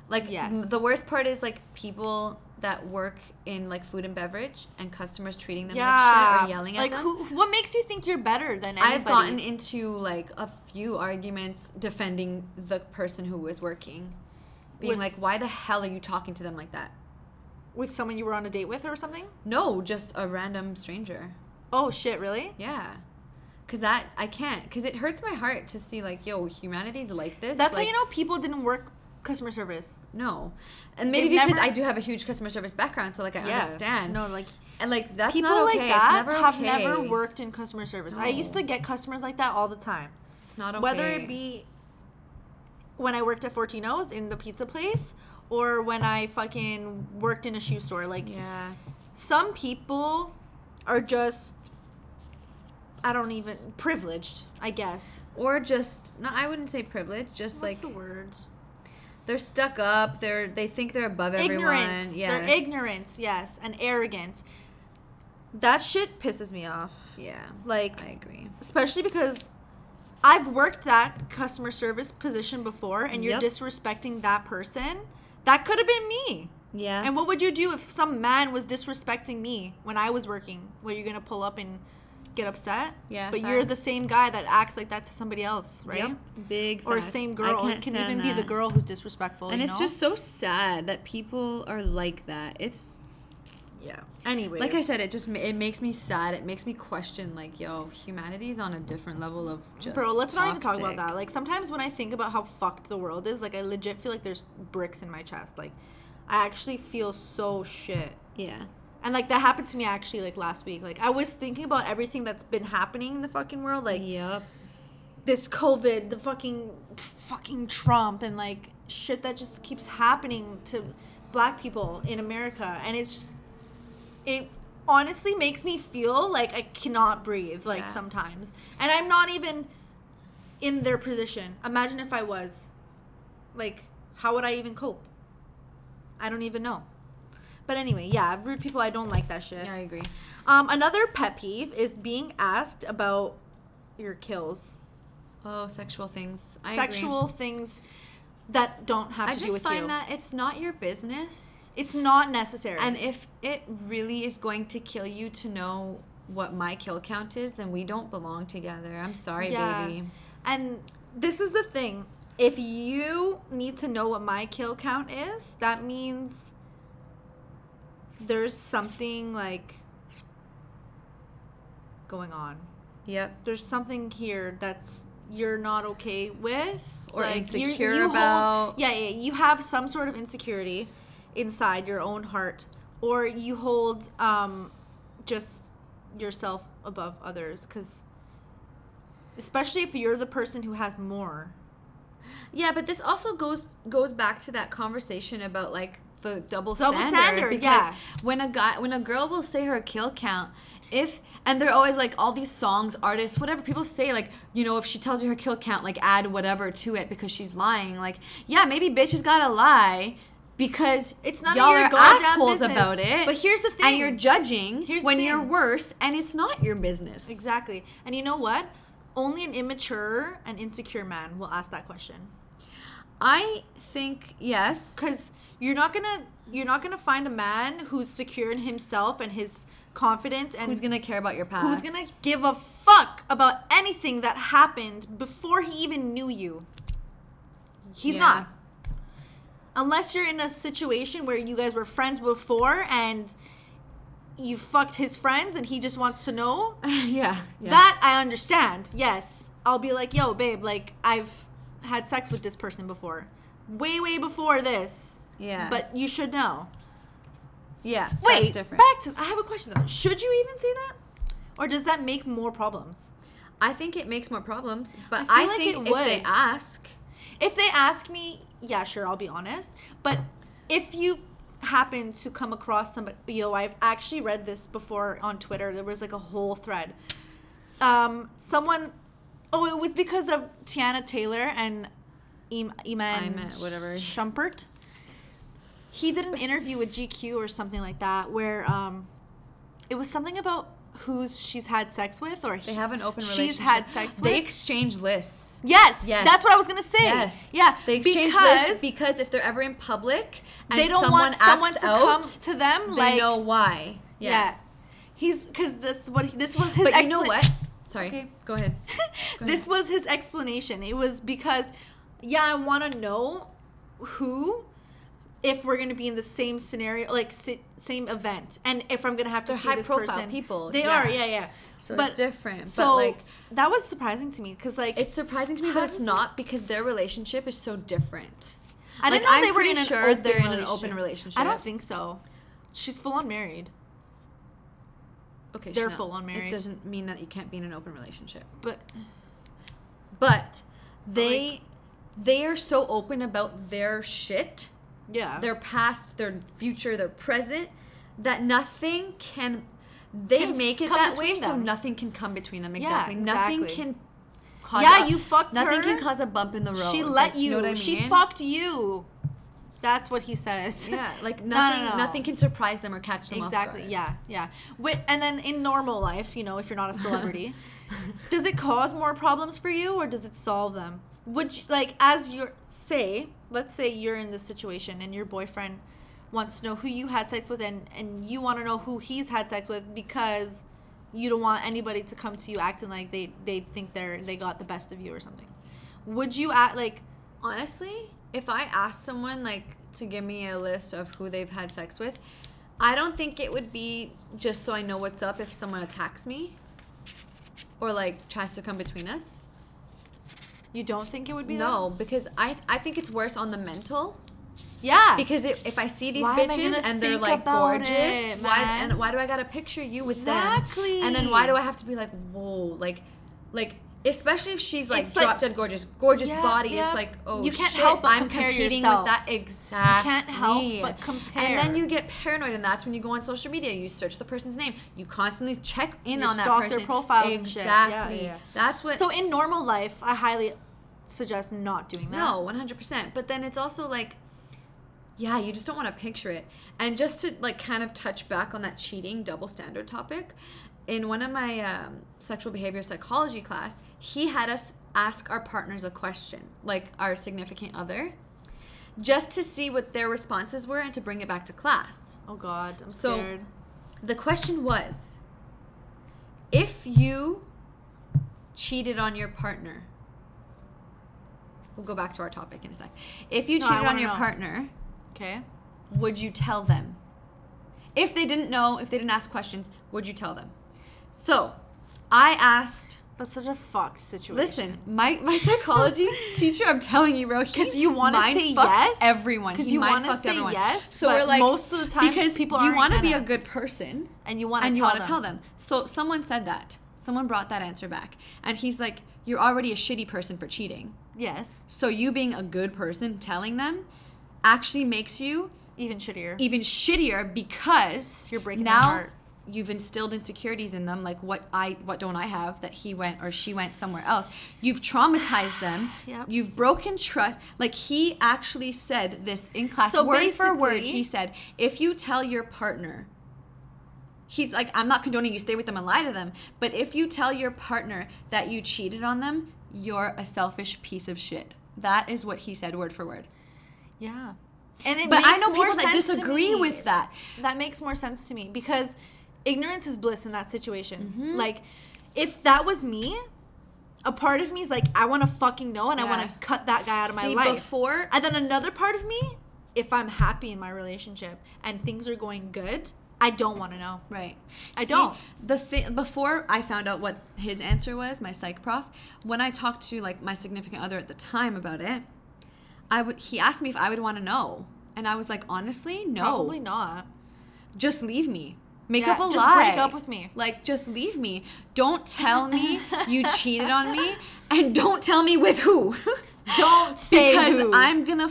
Like
Yes.
the worst part is like people that work in like food and beverage and customers treating them like shit or yelling at
like
them.
who what makes you think you're better than anybody?
I've gotten into like a few arguments defending the person who was working, being
With-
like, "Why the hell are you talking to them like that?"
with someone you were on a date with or something?
No, just a random stranger.
Oh shit, really?
Yeah. Cause that I can't, cause it hurts my heart to see like, yo, humanity's like this.
That's
like,
how you know people didn't work customer service.
No, and maybe
They've
because
never-
I do have a huge customer service background, so like I understand.
No, like
and like that's
people
not
like
okay.
that
never
have
okay.
never worked in customer service. I used to get customers like that all the time.
It's not okay.
Whether it be when I worked at Fortino's in the pizza place or when I fucking worked in a shoe store. Like
yeah,
some people are just I don't even privileged, I guess.
or just no, I wouldn't say privileged, Just
What's
like
the word?
they're stuck up. They're they think they're above everyone.
Ignorance.
Yes.
They're ignorance, yes, and arrogance. That shit pisses me off.
Yeah,
Like
I agree.
especially because I've worked that customer service position before and you're
Yep.
disrespecting that person. That could have been me.
Yeah.
And what would you do if some man was disrespecting me when I was working? Were you gonna pull up and get upset?
Yeah,
But you're the same guy that acts like that to somebody else, right?
Yep. Big
Or same
I
girl. It
can't
can
stand
even be the girl who's disrespectful.
And
you
it's
know?
just so sad that people are like that. It's
yeah. Anyway,
like I said, it just it makes me sad. It makes me question like, yo, humanity's on a different level of just.
Bro, let's not even talk about that. Like sometimes when I think about how fucked the world is, like I legit feel like there's bricks in my chest. Like I actually feel so shit.
Yeah.
And like that happened to me actually like last week. Like I was thinking about everything that's been happening in the fucking world, like
Yep.
this COVID, the fucking fucking Trump and like shit that just keeps happening to black people in America and it's just it honestly makes me feel like I cannot breathe like
Yeah.
sometimes. And I'm not even in their position. Imagine if I was. Like how would I even cope? I don't even know. But anyway, yeah, rude people I don't like that shit.
Yeah, I agree.
Um another pet peeve is being asked about your kills.
Oh, sexual things. I
Sexual
Agree.
things that don't have
I
to do with you.
I just find that it's not your business.
it's not necessary.
And if it really is going to kill you to know what my kill count is, then we don't belong together. I'm sorry, baby.
And this is the thing. If you need to know what my kill count is, that means there's something like going on.
Yep.
There's something here that's you're not okay with
Or
you-
insecure
hold-
about.
yeah, yeah, you have some sort of insecurity inside your own heart or you hold um just yourself above others cuz especially if you're the person who has more.
Yeah, but this also goes goes back to that conversation about like the double,
Double
standard.
standard,
because
yeah.
when a guy when a girl will say her kill count, if and they're always like all these songs, artists, whatever people say, like, you know, if she tells you her kill count, like add whatever to it because she's lying. Like, yeah, maybe bitches gotta lie because
It's not
y'all
your
are assholes
business.
about it.
But here's the thing, And
you're judging
Here's
when you're worse and it's not your business.
Exactly. And you know what? Only an immature and insecure man will ask that question.
I think yes.
because you're not gonna you're not gonna find a man who's secure in himself and his confidence and
Who's gonna care about your past?
who's gonna give a fuck about anything that happened before he even knew you. He's
Yeah.
not. Unless you're in a situation where you guys were friends before and you fucked his friends and he just wants to know.
yeah, yeah.
That I understand. Yes. I'll be like, yo, babe, like I've had sex with this person before. Way, way before this.
Yeah.
But you should know.
yeah,
Wait,
that's different.
back to I have a question though. Should you even say that? Or does that make more problems?
I think it makes more problems, but
I
I,
feel like
think
it
if they ask,
If they ask me, yeah, sure, I'll be honest. But if you happen to come across somebody, yo, I've actually read this before on Twitter. There was like a whole thread. Um, someone, oh, it was because of Teyana Taylor and Im- Iman
Iman, whatever.
Shumpert. He did an interview with GQ or something like that, where um, it was something about who's she's had sex with, or
they have an open relationship.
she's had sex with.
They exchange lists.
Yes,
Yes.
that's what I was gonna say.
Yes.
yeah,
They exchange
because
lists because if they're ever in public and
they don't
someone
want someone to
out,
come to them.
they
like,
know why.
yeah.
Yeah.
he's because this what he, this was his.
But you know what? Sorry.
Okay.
Go ahead. Go
this was his explanation. It was because, yeah, I want to know who, if we're gonna be in the same scenario, like si- same event, and if I'm gonna have to
They're
see this
high-profile
person.
people,
They
yeah.
are, yeah, yeah.
So
but
it's different.
So
but like
that was surprising to me because like
it's surprising to me, but it's
it-
not because their relationship is so different.
I didn't
like,
know
I'm
they were in an
sure
open
they're in an open relationship.
I don't think so. She's full on married,
Okay,
they're full-on married.
It doesn't mean that you can't be in an open relationship.
but
But they they are so open about their shit,
yeah,
their past, their future, their present, that nothing can they
Can
make it that way
between
so nothing can come between them.
Yeah,
Exactly. Nothing can cause
Yeah,
a-
you fucked
nothing
her.
can cause a bump in the road.
she let
Like,
you.
know I
She fucked you. That's what he says.
Yeah, like
No, no,
nothing
no.
nothing can surprise them or catch them off
Exactly. Yeah. Yeah. Wi- and then in normal life, you know, if you're not a celebrity, does it cause more problems for you or does it solve them? Would you, like as you say, let's say you're in this situation and your boyfriend wants to know who you had sex with and and you want to know who he's had sex with because you don't want anybody to come to you acting like they they think they're they got the best of you or something. Would you act like
Honestly, if I asked someone like to give me a list of who they've had sex with, I don't think it would be just so I know what's up if someone attacks me or like tries to come between us.
You don't think it would be
No, because I I think it's worse on the mental?
Yeah.
because it, if I see these
Why
bitches and they're like gorgeous,
it,
why and why do I gotta picture you with
Exactly.
them? And then why do I have to be like whoa like like especially if she's like
It's like-
drop dead gorgeous gorgeous
Yeah,
body
yeah.
it's like oh
You can't
shit,
help but
I'm competing
yourselves.
with that exactly You
can't help but compare.
and then you get paranoid and that's when you go on social media you search the person's name you constantly check in
You
on that
their
person
shit. Yeah,
exactly
yeah.
that's what
So in normal life, I highly suggest not doing that.
no, one hundred percent. But then it's also like, yeah, you just don't want to picture it. And just to like kind of touch back on that cheating double standard topic, in one of my um, sexual behavior psychology class, he had us ask our partners a question, like our significant other, just to see what their responses were and to bring it back to class.
Oh God, I'm
So-
scared.
The question was, if you cheated on your partner. We'll go back to our topic in a sec. If you
No,
cheated on your
know.
partner,
Okay.
would you tell them? If they didn't know, if they didn't ask questions, would you tell them? So, I asked.
That's such a fucked situation.
Listen, my my psychology teacher, I'm telling you, bro,
because you wanna
mind
say yes?
Everyone,
'Cause
He
you wanna
fucked
say
everyone.
yes,
So we're like,
most of the time,
because
people
you want to be a good person,
and you want to
and you want to tell them. So someone said that. Someone brought that answer back, and he's like, "You're already a shitty person for cheating.
Yes.
So you being a good person, telling them, actually makes you
Even shittier.
even shittier because
You're breaking their
now
heart.
you've instilled insecurities in them like what i what don't i have that he went or she went somewhere else you've traumatized them
Yep.
you've broken trust like he actually said this in class
So
word for word he said if you tell your partner he's like i'm not condoning you stay with them and lie to them but if you tell your partner that you cheated on them you're a selfish piece of shit that is what he said word for word
yeah. And it
but i know people that disagree with that
That makes more sense to me because ignorance is bliss in that situation.
Mm-hmm.
Like, if that was me, a part of me is like, I want to fucking know and I want to cut that guy out of my life.
before-
and then another part of me, if I'm happy in my relationship and things are going good, I don't want to know.
Right.
I don't.
The thi- before I found out what his answer was, my psych prof, when I talked to like my significant other at the time about it, I would he asked me if I would want to know, and I was like, honestly, no.
Probably not.
Just leave me. Make
Yeah,
up a
just
lie.
break up with me.
Like, just leave me. Don't tell me you cheated on me, and don't tell me with who.
Don't say
because
who.
I'm gonna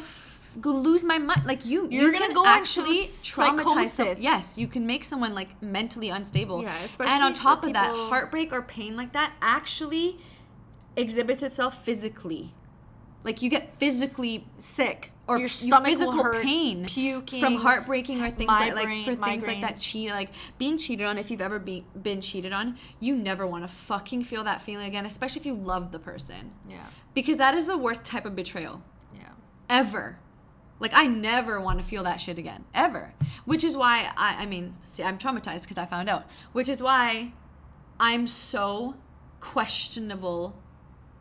go lose my mind. Like you,
You're
you
gonna go
actually traumatize. Some, yes, you can make someone like mentally unstable.
Yeah,
and on top of that, heartbreak or pain like that actually exhibits itself physically. Like you get physically
sick
or
your
you-
stomach
physical
will hurt,
pain
puking
from heartbreaking or things that like
migraine-
for things like that cheat like being cheated on if you've ever be, been cheated on you never want to fucking feel that feeling again especially if you love the person
Yeah,
because that is the worst type of betrayal
yeah.
ever like i never want to feel that shit again ever which is why i i mean see i'm traumatized because i found out which is why i'm so questionable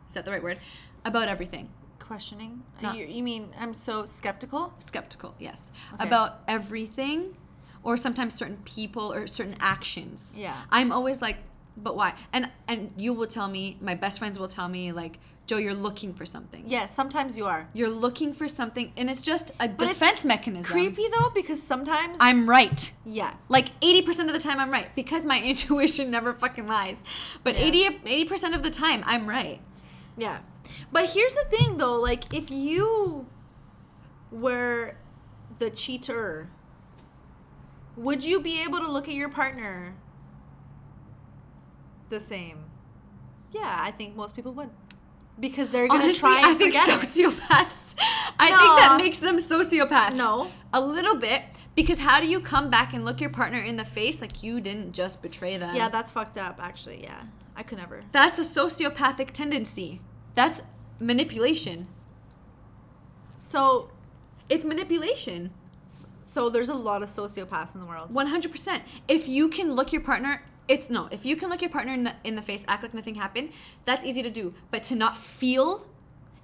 is that the right word about everything
Questioning.
Not-
you, you mean I'm so skeptical?
skeptical yes
Okay.
about everything or sometimes certain people or certain actions
Yeah.
i'm always like but why and and you will tell me my best friends will tell me like joe you're looking for something
Yes, sometimes you are.
you're looking for something and it's just a
But
defense mechanism
Creepy though, because sometimes
i'm right
yeah.
like 80% of the time i'm right because my intuition never fucking lies but
Yeah.
80 80% of the time i'm right
Yeah. But here's the thing though, like if you were the cheater, would you be able to look at your partner the same? Yeah, I think most people would. Because they're gonna
Honestly,
try and
I think sociopaths. I think that makes them sociopaths.
No.
a little bit because how do you come back and look your partner in the face like you didn't just betray them?
Yeah, that's fucked up actually, yeah. I could never.
that's a sociopathic tendency. That's manipulation.
So
It's manipulation.
so there's a lot of sociopaths in the world.
100%. If you can look your partner, it's no. If you can look your partner in the, in the face, act like nothing happened, that's easy to do. But to not feel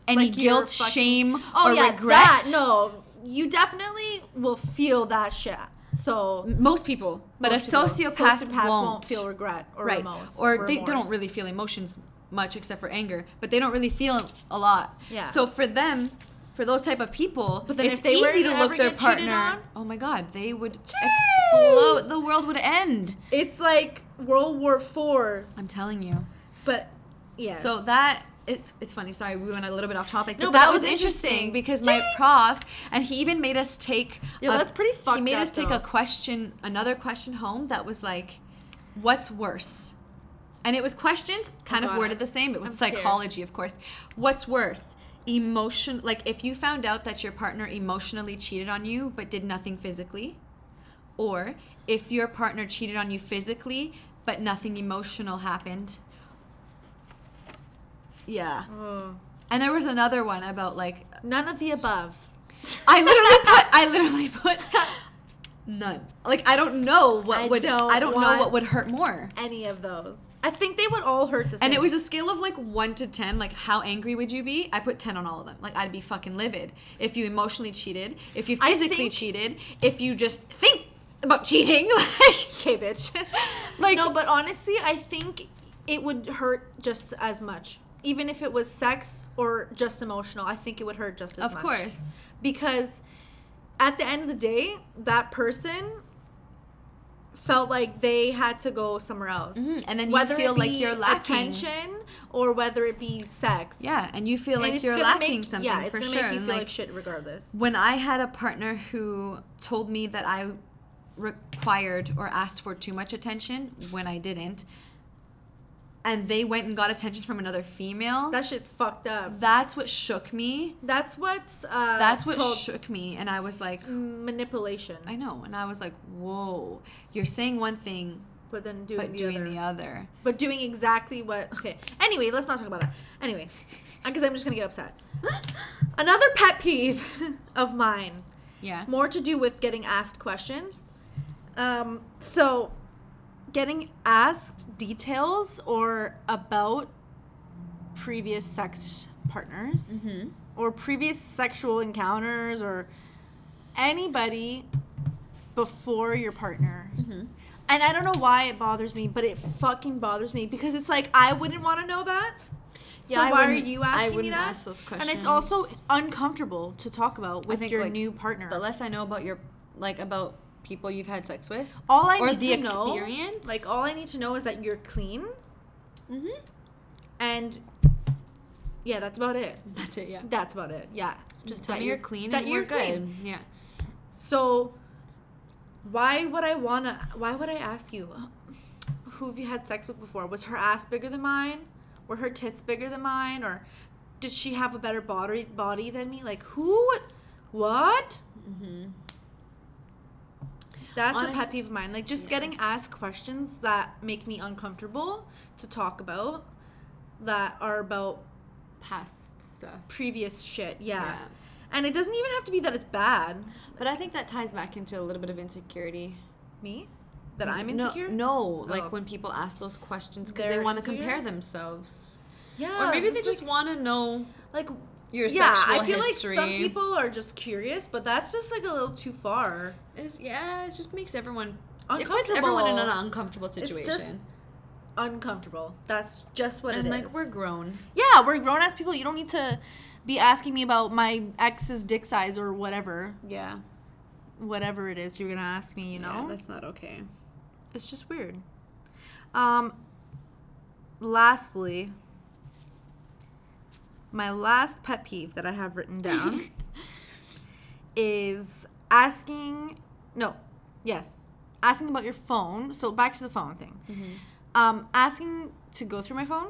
any
Like
guilt,
fucking-
shame,
Oh
or
yeah,
regret.
that no. You definitely will feel that shit. So
Most people, but
most
a sociopath
sociopaths
won't.
feel regret or
right.
remorse.
or they, they don't really feel emotions much except for anger, but they don't really feel a lot.
Yeah.
So for them, for those type of people,
But then
it's
if they
easy
to
look their partner.
on?
Oh my god, they would explode. The world would end.
It's like World War Four,
I'm telling you.
but yeah.
So that it's it's funny. Sorry, we went a little bit off topic.
No,
but that
that
was
was
interesting,
interesting.
because my prof and he even made us take.
Yeah,
a-
that's pretty
He made us take
though.
a question, another question home that was like, "What's worse?" And it was questions kind of worded the same. It was
I'm scared.
psychology, of course. What's worse? Emotion like if you found out that your partner emotionally cheated on you but did nothing physically, or if your partner cheated on you physically but nothing emotional happened. Yeah.
Oh.
And there was another one about like
none of the above.
I literally put I literally put none. Like I don't know what
I
would
don't
I don't know what would hurt more.
Any of those. I think they would all hurt the same.
And it was a scale of like 1 to 10 like how angry would you be? I put 10 on all of them. Like I'd be fucking livid if you emotionally cheated, if you physically
think-
cheated, if you just think about cheating like
okay, bitch.
Like-
no, but honestly, I think it would hurt just as much, even if it was sex or just emotional. I think it would hurt just as
Of
much.
Of course.
because at the end of the day, that person felt like they had to go somewhere else.
Mhm, and then you
it
feel like you're lacking.
attention or whether it be sex.
Yeah, and you feel
And
like you're lacking
make,
something
Yeah, it's
for
gonna
sure.
make you feel
like,
like shit regardless.
when I had a partner who told me that I required or asked for too much attention when I didn't, and they went and got attention from another female,
That shit's fucked up.
that's what shook me.
That's what's uh
That's what shook me, and I was like,
manipulation.
I know, and I was like, whoa, you're saying one thing
but then doing
but
the
doing
other.
the other.
But doing exactly what okay. Anyway, let's not talk about that. Anyway. Because I'm just gonna get upset. Another pet peeve of mine
Yeah.
more to do with getting asked questions. Um, so, getting asked details or about previous sex partners
Mm-hmm.
or previous sexual encounters or anybody before your partner.
Mm-hmm.
And I don't know why it bothers me, but it fucking bothers me because it's like I wouldn't want to know that. So
Yeah,
why are you asking me
wouldn't
that?
ask those questions.
And it's also uncomfortable to talk about with
think,
your
like,
new partner.
The less I know about your like about people you've had sex with,
all I
or
need
the
to know,
experience.
like all I need to know is that you're clean,
mm-hmm.
and yeah, that's about it.
that's it. Yeah.
That's about it. Yeah,
Just tell
That
me you're clean
that
and
you're
good.
clean.
Yeah.
So, why would I wanna? Why would I ask you? Who have you had sex with before? Was her ass bigger than mine? Were her tits bigger than mine? Or did she have a better body body than me? Like who? would- What?
Mm-hmm.
That's a pet peeve of mine. Like just getting asked questions that make me uncomfortable to talk about, that are about
Past stuff.
previous shit. Yeah.
Yeah.
And it doesn't even have to be that it's bad.
But I think that ties back into a little bit of insecurity.
Me? That I'm
No-
insecure?
No, like
Oh.
when people ask those questions because they want to compare themselves,
Yeah.
or maybe they just
like-
want to know
like
your
yeah,
sexual
I feel
history.
like some people are just curious, but that's just like a little too far.
It's, yeah, it just makes everyone. It puts everyone in an
Uncomfortable.
uncomfortable
It's
situation.
just uncomfortable. That's just what
and
it
like
is.
we're grown.
yeah, we're grown ass people. You don't need to be asking me about my ex's dick size or whatever,
Yeah.
whatever it is you're gonna ask me. You know, Yeah,
that's not okay.
it's just weird. Um. Lastly, my last pet peeve that I have written down is asking. No, yes, asking about your phone. So back to the phone thing. Um, asking to go through my phone.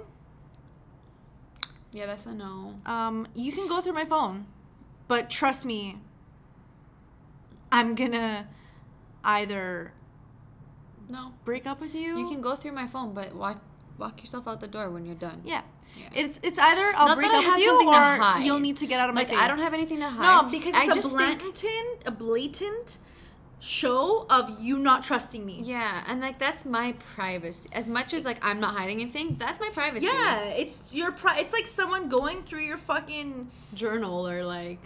Yeah, that's a no.
Um, you can go through my phone, but trust me, I'm gonna either
No.
break up with you.
You can go through my phone, but walk walk yourself out the door when you're done.
Yeah.
Yeah.
It's it's either I'll
Not
break
that I
up
have
with you or you'll need to get out of my
Like
face.
I don't have anything to hide.
No, because
I
it's a
just think-
blatant, a blatant show of you not trusting me.
Yeah, and like that's my privacy. As much as like I'm not hiding anything, that's my privacy.
Yeah, it's your pri- It's like someone going through your fucking
Journal or like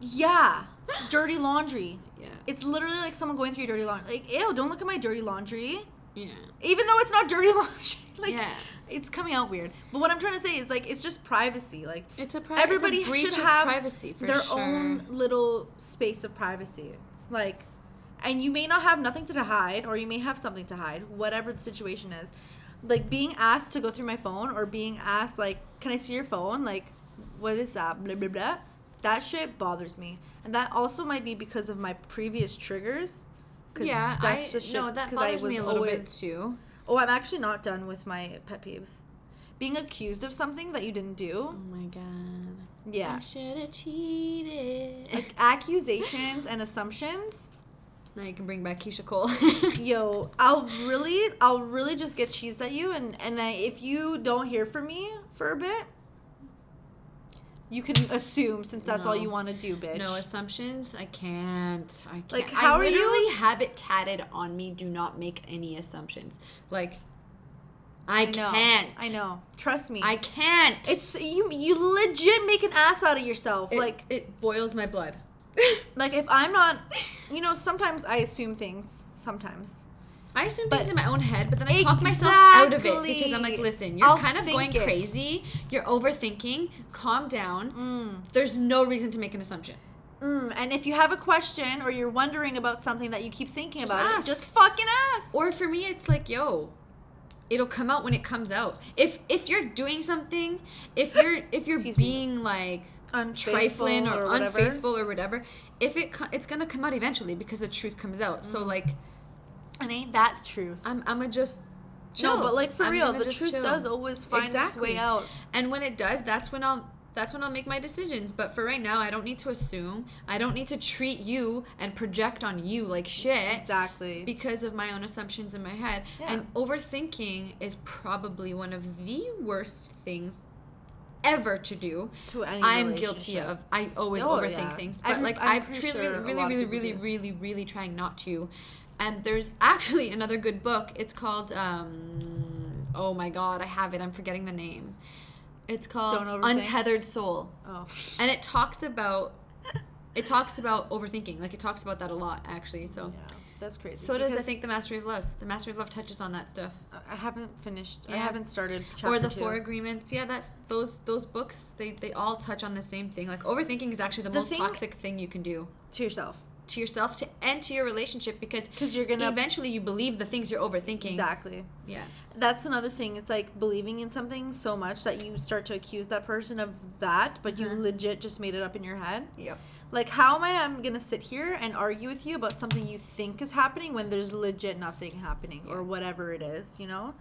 yeah, dirty laundry.
yeah.
It's literally like someone going through your dirty laundry. Like, ew, don't look at my dirty laundry.
Yeah.
Even though it's not dirty laundry. like,
Yeah.
It's coming out weird. But what I'm trying to say is like it's just privacy. Like
It's a pri-
everybody
it's a
should have
privacy for
their
sure.
own little space of privacy. Like, and you may not have nothing to hide, or you may have something to hide, whatever the situation is. Like being asked to go through my phone, or being asked like, "Can I see your phone?" Like, what is that? Blah blah blah. That shit bothers me, and that also might be because of my previous triggers.
Yeah,
that's
I
just shit-
no, that
'cause I
bothers me a
was
little bit too.
Oh, I'm actually not done with my pet peeves. Being accused of something that you didn't do.
Oh my god.
Yeah.
I should have cheated.
Like accusations and assumptions.
now you can bring back Keyshia Cole.
Yo, I'll really, I'll really just get cheesed at you, and and I, if you don't hear from me for a bit, you can assume since that's all you want to do, bitch.
no assumptions. I can't. I can't.
Like, how
I
are you-
have it tatted on me. Do not make any assumptions. Like, I,
I know.
can't.
I know. Trust me.
I can't.
It's you. You legit make an ass out of yourself.
It-
like,
it boils my blood.
like if I'm not, you know, sometimes I assume things. Sometimes.
I assume
But-
things in my own head, but then I talk myself out of it because I'm like, listen, you're
I'll
kind of going
it.
crazy. You're overthinking. Calm down.
Mm.
There's no reason to make an assumption.
Mm, and if you have a question or you're wondering about something that you keep thinking
Just
about, it, just fucking ask.
Or for me, it's like, yo, it'll come out when it comes out. If if you're doing something, if you're if you're
Excuse me.
being like
Unfaithful
trifling or,
or
unfaithful or whatever, if it co- it's gonna come out eventually because the truth comes out. So
Mm.
like,
And ain't that truth?
I'm I'ma just chill.
No, but like for
I'm
real, the truth
chill.
does always find its way out.
And when it does, that's when I'll that's when I'll make my decisions. But for right now, I don't need to assume. I don't need to treat you and project on you like shit
Exactly.
because of my own assumptions in my head.
Yeah.
And overthinking is probably one of the worst things ever to do.
To any
I'm guilty of. I always
Oh,
overthink
yeah.
things, but
I'm-
like
I'm
I'm,
pretty sure a
really, really, really, really, really, really trying not to. And there's actually another good book. It's called. Um, oh my god, I have it. I'm forgetting the name. It's called Untethered Soul.
Oh.
And it talks about it talks about overthinking. Like it talks about that a lot actually. So
Yeah, that's crazy.
so does I think the Mastery of Love. The Mastery of Love touches on that stuff.
I haven't finished. I haven't started.
or the
two.
Four Agreements. Yeah, that's those those books. They they all touch on the same thing. Like overthinking is actually the,
The
most
thing-
toxic thing you can do
to yourself.
To yourself to and to your relationship because
because you're gonna-
eventually you believe the things you're overthinking.
Exactly.
Yeah.
That's another thing. It's like believing in something so much that you start to accuse that person of that, but you
Mhm.
legit just made it up in your head.
Yep.
Like, how am I? I'm gonna sit here and argue with you about something you think is happening when there's legit nothing happening or whatever it is. You know,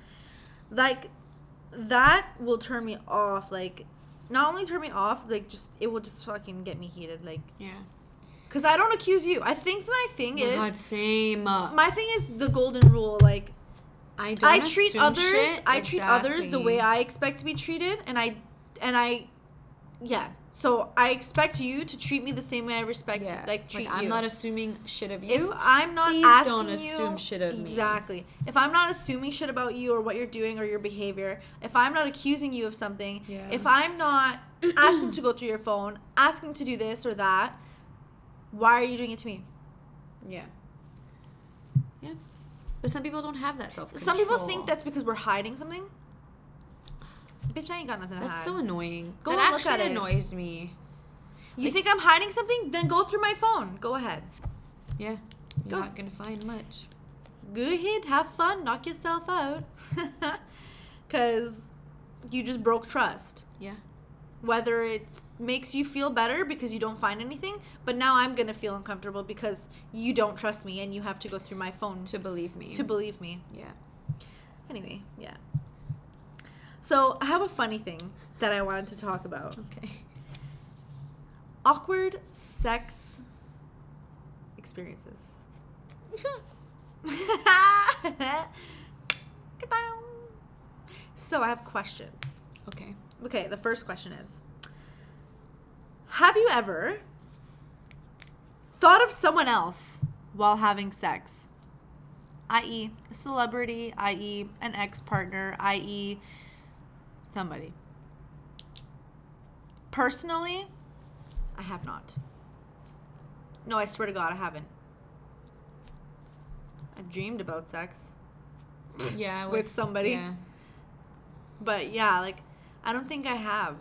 like that will turn me off. Like, not only turn me off, like just it will just fucking get me heated. Like,
Yeah.
Cause I don't accuse you. I think my thing
Oh
is
God, same.
my thing is the golden rule. Like,
I don't
I treat others.
shit.
I treat others the way I expect to be treated, and I, and I, yeah. So I expect you to treat me the same way I respect,
Yeah.
like
it's
treat
like, I'm
you.
not assuming shit of you. if.
I'm not
please
asking
don't
you,
assume shit of me.
exactly. If I'm not assuming shit about you or what you're doing or your behavior, if I'm not accusing you of something,
Yeah.
if I'm not asking to go through your phone, asking to do this or that, why are you doing it to me?
Yeah. Yeah. But some people don't have that self
Some people think that's because we're hiding something. Bitch, I ain't got nothing to
That's
hide.
so annoying.
Go
that
and look at it.
annoys me.
You think I'm hiding something? Then go through my phone. Go ahead.
Yeah. You're
Go.
not gonna find much.
Go ahead, have fun, knock yourself out. Because you just broke trust.
Yeah.
Whether it makes you feel better because you don't find anything, but now I'm going to feel uncomfortable because you don't trust me and you have to go through my phone to,
To believe me.
to believe me.
yeah.
Anyway, yeah. So I have a funny thing that I wanted to talk about.
Okay.
Awkward sex experiences. so I have questions.
Okay.
Okay, the first question is Have you ever thought of someone else while having sex? I.e., a celebrity, i.e., an ex partner, i.e., somebody. Personally, I have not. No, I swear to God, I haven't. I've dreamed about sex.
Yeah.
With somebody.
Yeah.
But yeah, like I don't think I have.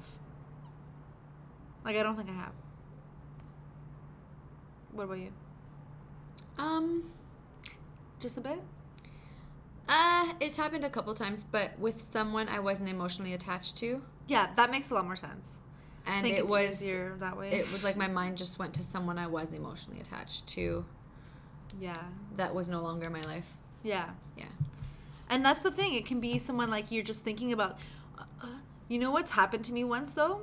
Like I don't think I have. What about you?
Um.
Just a bit?
Uh, it's happened a couple times, but with someone I wasn't emotionally attached to,
Yeah, that makes a lot more sense.
And
think
it
it's
was
easier that way.
it was like my mind just went to someone I was emotionally attached to
yeah,
that was no longer my life.
yeah,
Yeah.
and that's the thing. It can be someone like you're just thinking about. You know what's happened to me once though?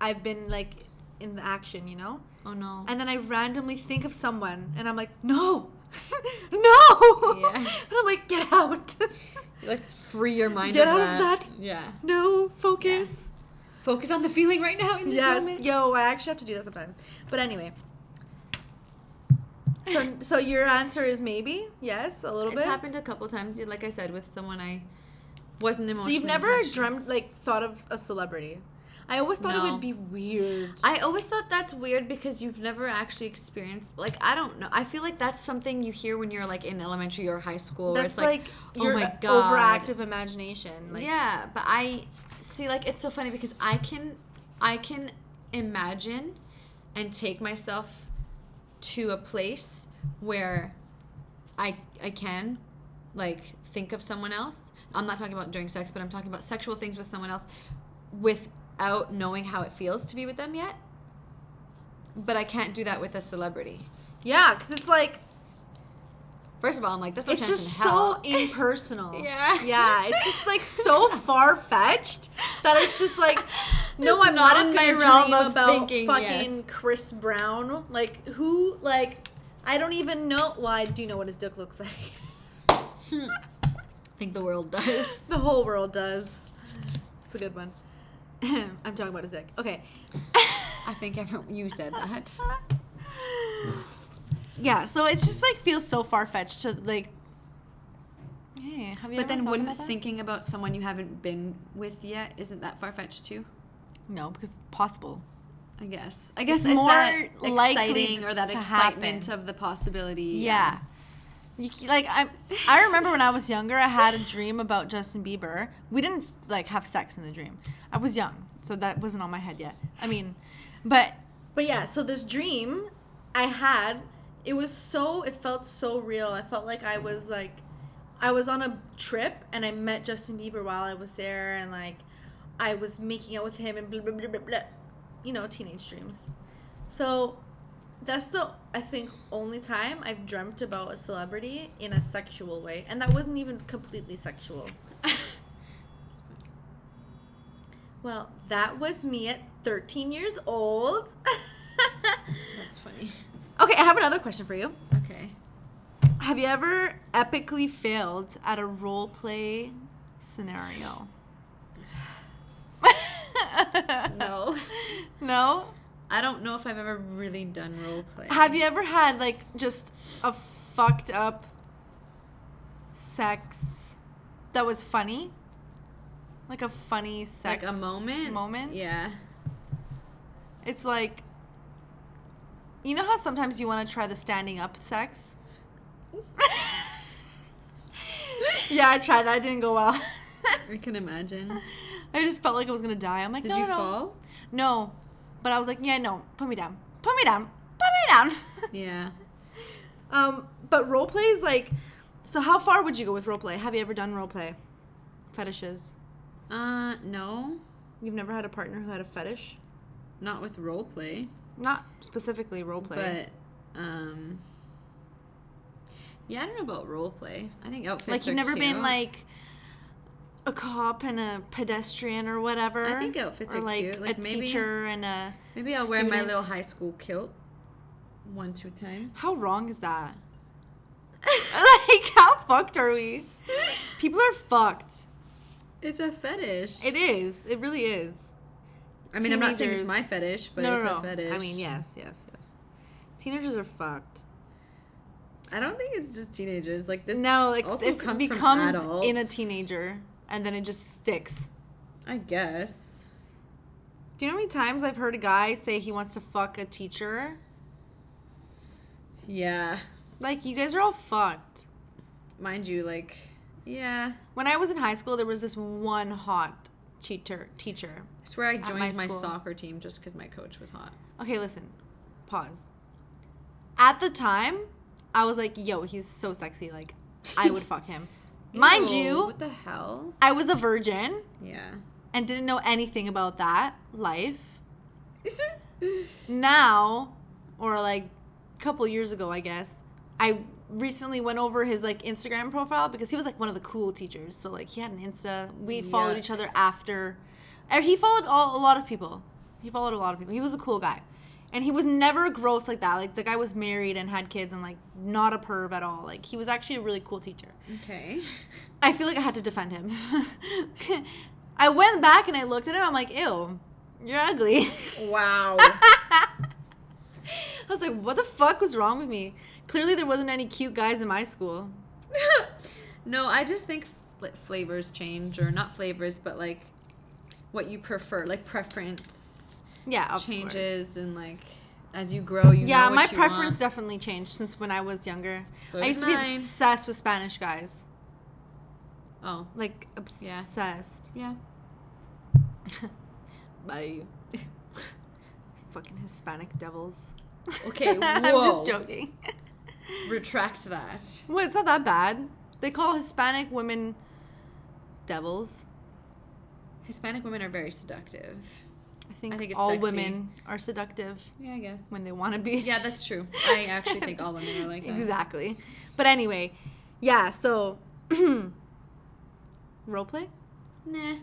I've been like in the action, you know,
Oh no.
and then I randomly think of someone, and I'm like, no, no,
Yeah.
and I'm like, get out.
like free your mind
Get
of
out of
that.
that.
Yeah.
no, focus.
Focus on the feeling right now in this
Yes,
moment.
yo, I actually have to do that sometimes. But anyway, so so your answer is maybe yes, a little
It's
bit.
happened a couple times, like I said, with someone I wasn't
So
emotionally.
you've never dreamt like thought of a celebrity. I always thought it would be weird.
I always thought that's weird because you've never actually experienced like I don't know. I feel like that's something you hear when you're like in elementary or high school. where
That's
it's like,
like,
oh my god,
overactive imagination. Like,
yeah, but I see like it's so funny because I can I can imagine and take myself to a place where I I can like think of someone else. I'm not talking about during sex, but I'm talking about sexual things with someone else without knowing how it feels to be with them yet. But I can't do that with a celebrity.
yeah, because it's like
First of all, I'm like, no
it's
chance
just
in hell.
so impersonal.
Yeah.
yeah, it's just like so far fetched that it's just like, no,
It's
I'm
not
not,
in my realm of
about
thinking,
fucking
yes.
Chris Brown. Like who? Like I don't even know. Well, do you know what his dick looks like. Hmm.
I think the world does.
the whole world does. It's a good one. I'm talking about his dick. Okay.
I think everyone, you said that.
yeah, so it's just like feels so far fetched to like Hey, have you
But then wouldn't
about
thinking about someone you haven't been with yet isn't that far fetched too?
No, because it's possible.
I guess. I guess
It's more
that exciting or that excitement
happen.
of the possibility.
Yeah. You, like I, I remember when I was younger, I had a dream about Justin Bieber. We didn't like have sex in the dream. I was young, so that wasn't on my head yet. I mean, but but yeah. So this dream I had, it was so it felt so real. I felt like I was like, I was on a trip and I met Justin Bieber while I was there, and like, I was making out with him and blah blah blah blah. blah. You know, teenage dreams. So that's the I think only time I've dreamt about a celebrity in a sexual way, and that wasn't even completely sexual. well, that was me at 13 years old.
That's funny.
okay, I have another question for you.
Okay.
Have you ever epically failed at a role play scenario?
No.
No?
I don't know if I've ever really done role play.
Have you ever had like just a fucked up sex that was funny? Like a funny sex
like a moment?
Moment?
Yeah.
It's like you know how sometimes you want to try the standing up sex? yeah, I tried that. It didn't go well.
I can imagine.
I just felt like I was gonna die. I'm like,
Did
no,
you
no,
fall?
No, but I was like, yeah, no, put me down, put me down, put me down.
Yeah.
um, but role play is like, so how far would you go with role play? Have you ever done role play? Fetishes.
Uh, no.
You've never had a partner who had a fetish?
Not with role play.
Not specifically role play.
But um Yeah, I don't know about role play. I think outfits
like you've never been like a cop and a pedestrian or whatever.
I think outfits
or
are
like
cute. Like,
a
maybe-
teacher and a.
Maybe I'll wear my little high school kilt one, two times.
How wrong is that? like how fucked are we? People are fucked.
It's a fetish.
It is. It really is.
I mean, I'm not saying it's my fetish, but
no,
it's
no,
a
no.
fetish.
I mean, yes, yes, yes. Teenagers are fucked.
I don't think it's just teenagers. Like this
No, like
also
it
comes
becomes
from adults.
in a teenager, and then it just sticks.
I guess.
Do you know how many times I've heard a guy say he wants to fuck a teacher?
Yeah.
Like you guys are all fucked.
Mind you, like, yeah.
When I was in high school, there was this one hot teacher. teacher.
I swear I joined my,
school.
soccer team just because my coach was hot.
Okay, listen. Pause. At the time, I was like, "Yo, he's so sexy. Like, I would fuck him." Mind
Ew,
you,
What the hell?
I was a virgin
Yeah.
and didn't know anything about that life. now, or like a couple years ago, I guess, I recently went over his like Instagram profile because he was like one of the cool teachers. So like he had an Insta. We followed each other after. Or he followed all, a lot of people. He followed a lot of people. He was a cool guy. And he was never gross like that. Like the guy was married and had kids and like not a perv at all. Like he was actually a really cool teacher.
okay.
I feel like I had to defend him. I went back and I looked at him. I'm like, ew, you're ugly.
Wow.
I was like, what the fuck was wrong with me? Clearly, there wasn't any cute guys in my school.
no, I just think fl- flavors change, or not flavors, but like what you prefer, like preference
Yeah, of course.
changes, and like as you grow, you
Yeah, my preference
want.
definitely changed since when I was younger.
So
I used to be obsessed with Spanish guys.
Oh,
Like, obsessed.
yeah.
Bye. Fucking Hispanic devils.
Okay,
I'm just joking.
Retract that.
Well, it's not that bad. They call Hispanic women devils.
Hispanic women are very seductive.
I think,
I think
all
sexy.
women are seductive
Yeah, I guess.
when they want to be.
Yeah, that's true. I actually think all women are like that.
exactly. But anyway, yeah. So, role play.
Nah.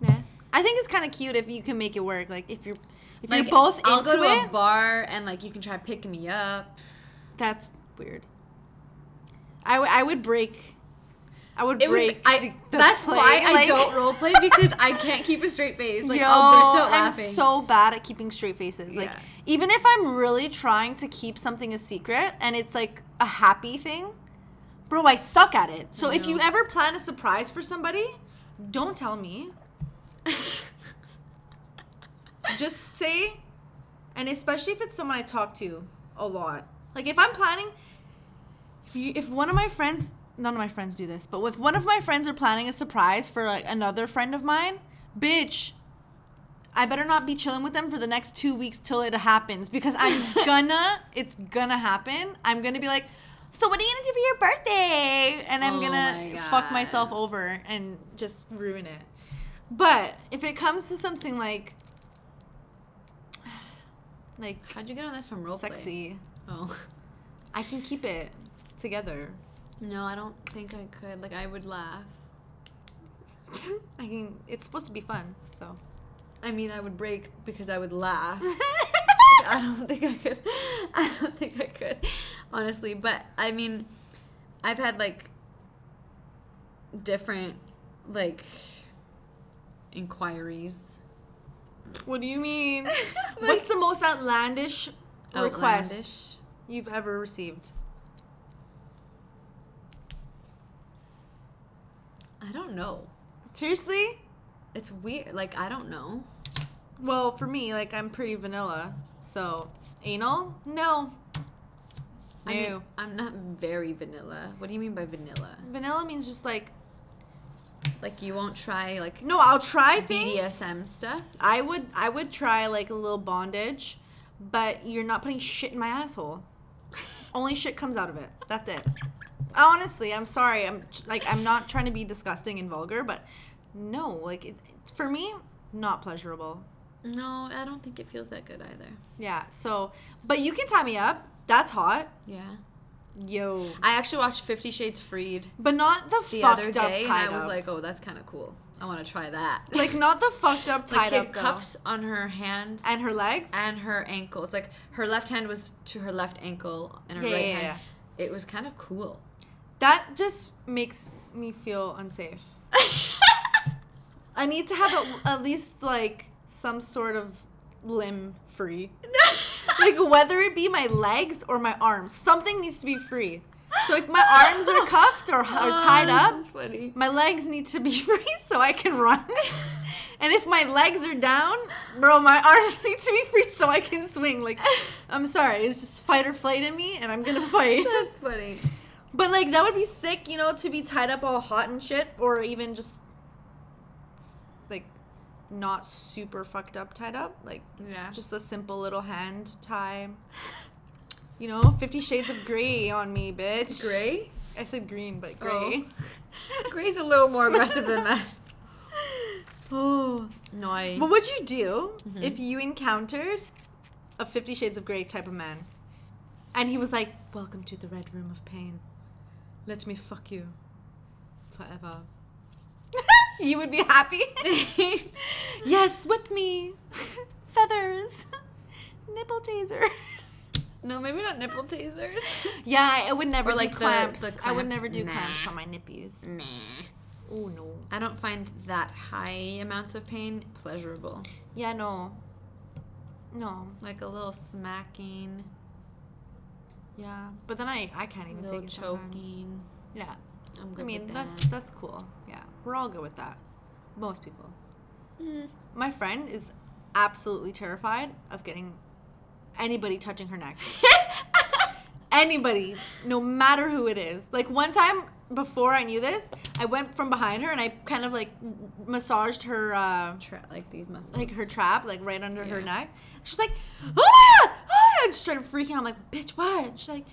Nah. I think it's kind of cute if you can make it work. Like if you're if
Like,
you're both
I'll
into
go to
it.
a bar and like you can try picking me up.
that's weird. I, w- I would break. I would
It would,
break.
I,
the- the
that's
play,
why I don't role play because I can't keep a straight face. Like
Yo,
I'll burst out
I'm so bad at keeping straight faces. Like
Yeah.
even if I'm really trying to keep something a secret and it's like a happy thing, Bro, I suck at it. So if you ever plan a surprise for somebody, don't tell me. Just say, and especially if it's someone I talk to a lot. Like if I'm planning, if you, if one of my friends, none of my friends do this, but if one of my friends are planning a surprise for like another friend of mine, bitch, I better not be chilling with them for the next two weeks till it happens because I'm gonna, it's gonna happen. I'm gonna be like, so what are you gonna do for your birthday? And I'm
Oh
gonna
my
fuck myself over and just ruin it. But if it comes to something like, like
How'd you get on this from roleplay?
sexy,
Oh.
I can keep it together.
No, I don't think I could. Like, I would laugh.
I mean, It's supposed to be fun, so.
I mean, I would break because I would laugh. I don't think I could. I don't think I could, honestly. But I mean, I've had like different like inquiries.
What do you mean? What's the most outlandish, request
Outlandish.
you've ever received?
I don't know.
Seriously?
It's weird. Like I don't know.
Well, for me, like I'm pretty vanilla. So, anal? No.
I mean,
No.
I'm not very vanilla. What do you mean by vanilla?
Vanilla means just like
Like you won't try like
no. I'll try things.
BDSM stuff?
I would. I would try like a little bondage, but you're not putting shit in my asshole. Only shit comes out of it. That's it. Honestly, I'm sorry. I'm like I'm not trying to be disgusting and vulgar, but no, like it, for me, not pleasurable.
No, I don't think it feels that good either.
Yeah. So, but you can tie me up. That's hot.
Yeah.
Yo.
I actually watched Fifty Shades Freed
But not the,
the
fucked
other
up
day, and I was
up.
like, "Oh, that's kind of cool. I want to try that."
like not the fucked up
like
tied
he had
up though.
cuffs on her hands
and her legs.
and her ankles. Like her left hand was to her left ankle, and her
Yeah,
right
yeah,
hand. It was kind of cool.
That just makes me feel unsafe. I need to have a, at least like some sort of limb free. like whether it be my legs or my arms, something needs to be free. So if my arms are cuffed or, or tied
Oh,
up, my legs need to be free so I can run. And if my legs are down, bro, my arms need to be free so I can swing. Like, I'm sorry, it's just fight or flight in me, and I'm gonna fight.
That's funny.
But like that would be sick, you know, to be tied up all hot and shit, or even just like not super fucked up tied up, like
Yeah.
just a simple little hand tie. You know, Fifty Shades of Grey on me, bitch.
Gray.
I said green, but oh. gray.
Gray's a little more aggressive than that.
Oh.
No, I.
What would you do
Mm-hmm.
if you encountered a Fifty Shades of Grey type of man, and he was like, "Welcome to the Red Room of Pain. Let me fuck you forever." you would be happy. yes, whip me, feathers, nipple tasers.
no, maybe not nipple tasers.
Yeah, I would never
Or
do
like the-
clamps.
the
I would
clamps.
never do
Nah.
clamps on my nippies.
nah.
Oh no.
I don't find that high amounts of pain pleasurable.
Yeah, no. No.
Like a little smacking,
Yeah, but then I I can't even take it sometimes.
choking.
Yeah.
I'm good
I mean, that's
that.
that's cool. Yeah, we're all good with that. Most people.
Mm.
My friend is absolutely terrified of getting anybody touching her neck. anybody, no matter who it is. Like one time before I knew this, I went from behind her and I kind of like massaged her uh
Tra- like these muscles.
like her trap, like right under her neck. She's like, "Oh my god!" Ah! I just started freaking out. I'm like, "Bitch, what?" She's like,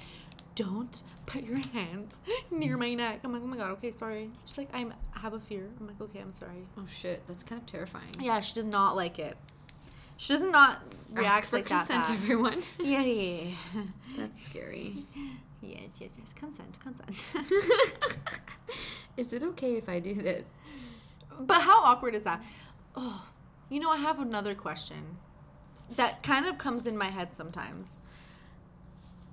"Don't put your hands near my neck." I'm like, "Oh my god, okay, sorry." She's like, "I'm I have a fear." I'm like, "Okay, I'm sorry."
Oh shit, that's kind of terrifying.
Yeah, she does not like it. She does not react
Ask for
like that.
consent,
bad.
everyone.
Yeah, yeah, yeah.
That's scary.
Yes, yes, yes. Consent, consent.
Is it okay if I do this?
But how awkward is that? Oh, you know, I have another question that kind of comes in my head sometimes.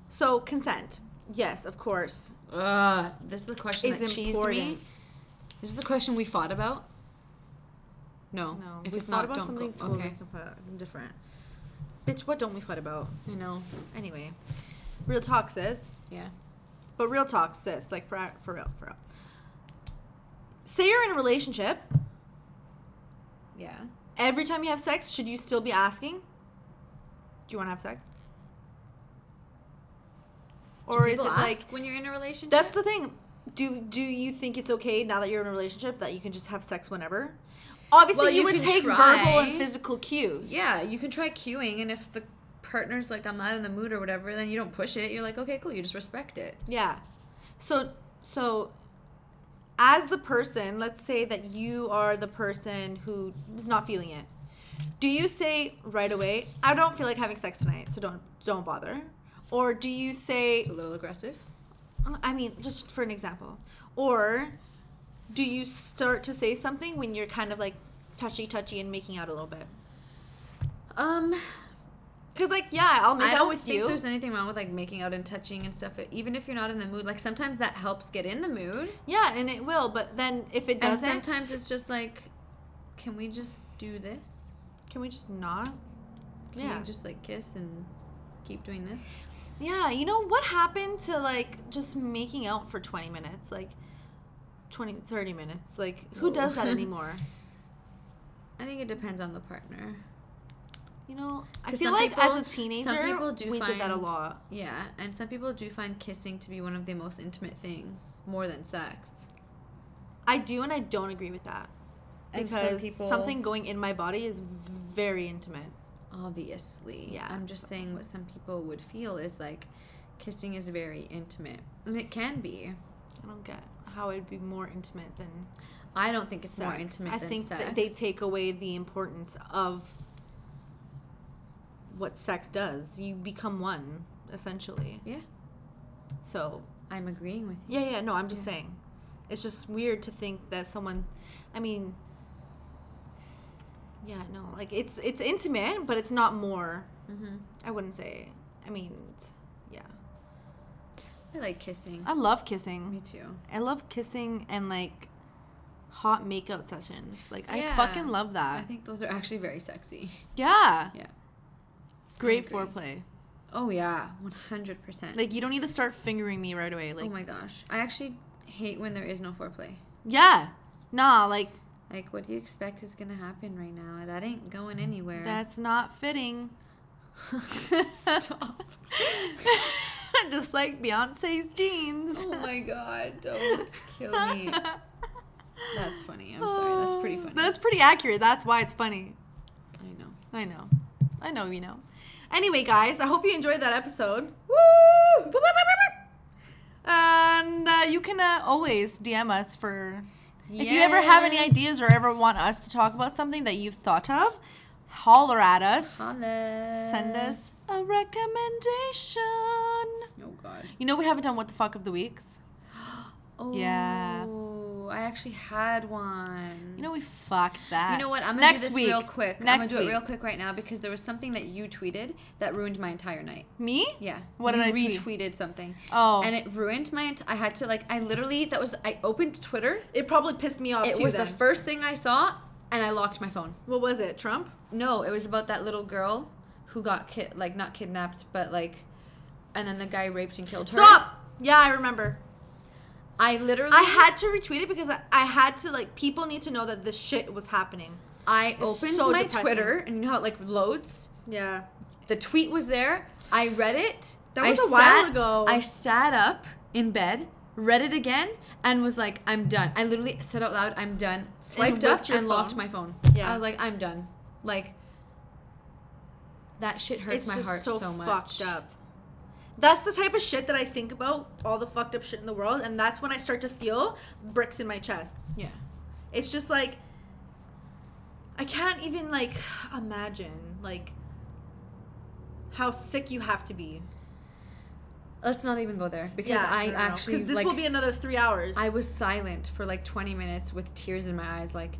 So, consent. Yes, of course.
Ugh, this is the question
Is
that cheesed me.
important.
This is the question we fought about. No,
No,
if
we
it's
thought
not,
about
don't
something
go.
totally
Okay,
different. Bitch, what don't we fight about?
You know.
Anyway, real talk, sis.
Yeah.
But real talk, sis, like for for real, for real. Say you're in a relationship.
Yeah.
Every time you have sex, should you still be asking? Do you want to have sex? Or is it like
when you're in a relationship?
that's the thing? Do do you think it's okay now that you're in a relationship that you can just have sex whenever? Obviously,
Well,
you,
you
would take
try.
verbal and physical cues.
Yeah, you can try queuing, and if the partner's like, I'm not in the mood or whatever, then you don't push it. You're like, okay, cool. You just respect it.
Yeah. So so as the person, let's say that you are the person who is not feeling it. Do you say right away, I don't feel like having sex tonight, so don't don't bother? Or do you say
It's a little aggressive.
I mean, just for an example. Or do you start to say something when you're kind of like touchy touchy and making out a little bit?
Um,
Cuz like yeah, I'll make
I
out with you.
I don't think there's anything wrong with like making out and touching and stuff. Even if you're not in the mood, like sometimes that helps get in the mood.
yeah, and it will, but then if it doesn't,
sometimes it's just like, can we just do this?
can we just not?
Can
yeah.
we just like kiss and keep doing this?
Yeah, you know what happened to like just making out for 20 minutes? Like 20 30 minutes. Like who
Whoa.
does that anymore?
I think it depends on the partner.
You know, I feel like
people-
as a teenager
some people do
we
find,
did that a lot.
Yeah, and some people do find kissing to be one of the most intimate things, more than sex.
I do and I don't agree with that. Because
people-
something going in my body is very intimate.
Obviously,
Yeah,
I'm just saying what some people would feel is like kissing is very intimate, and it can be.
I don't get how it'd be more intimate than
I don't think it's more intimate
I
than
think
sex.
that they take away the importance of what sex does. You become one essentially.
Yeah,
So
I'm agreeing with you.
Yeah, yeah, no, I'm just saying. It's just weird to think that someone I mean Yeah, no, like it's it's intimate, but it's not more.
hmm
I wouldn't say. I mean, yeah.
I like kissing.
I love kissing.
Me too.
I love kissing and like hot makeout sessions. Like I fucking love that.
I think those are actually very sexy.
Yeah.
Yeah.
Great
agree.
foreplay.
Oh yeah, one hundred percent.
Like you don't need to start fingering me right away. Like
oh my gosh, I actually hate when there is no foreplay.
yeah. Nah, like
Like, what do you expect is gonna happen right now? That ain't going anywhere.
that's not fitting.
Stop.
Just like Beyonce's jeans.
Oh my god, don't kill me. That's funny. I'm sorry. That's pretty funny.
That's pretty accurate. That's why it's funny.
I know.
I know. I know you know. Anyway, guys, I hope you enjoyed that episode. Woo! And uh, you can uh, always DM us for if you ever have any ideas or ever want us to talk about something that you've thought of. Holler at us.
Holla.
Send us a recommendation.
Oh god.
You know we haven't done what the fuck of the weeks.
Oh.
Yeah.
I actually had one.
You know we fucked that.
You know what? I'm gonna
Next
do this
week.
real quick. I'm gonna do it real quick right now because there was something that you tweeted that ruined my entire night.
Me?
Yeah.
What
you
did I tweet?
retweeted something.
Oh.
And it ruined my. Ent- I had to like. I literally that was. I opened Twitter.
It probably pissed me off
It
too.
was
then.
the first thing I saw, and I locked my phone.
What was it? Trump?
No, it was about that little girl who got kid like not kidnapped, but like, and then the guy raped and killed her.
Stop. Yeah, I remember.
I literally.
I had to retweet it because I, I had to like people need to know that this shit was happening.
I
It's
opened
so
my
depressing.
Twitter, and you know how it like loads.
Yeah.
The tweet was there. I read it.
That
I
was a while
sat-
ago.
I sat up in bed, read it again, and was like, "I'm done." I literally said out loud, "I'm done." Swiped up
whipped your
and locked my phone.
Yeah.
I was like, "I'm done." Like that shit hurts
it's
my heart
so,
so, much.
fucked up. That's the type of shit that I think about, all the fucked up shit in the world, and that's when I start to feel bricks in my chest.
Yeah.
It's just like I can't even like imagine like how sick you have to be.
Let's not even go there because
Yeah,
I
no, no, no.
actually
this
like,
will be another three hours.
I was silent for like 20 minutes with tears in my eyes, like,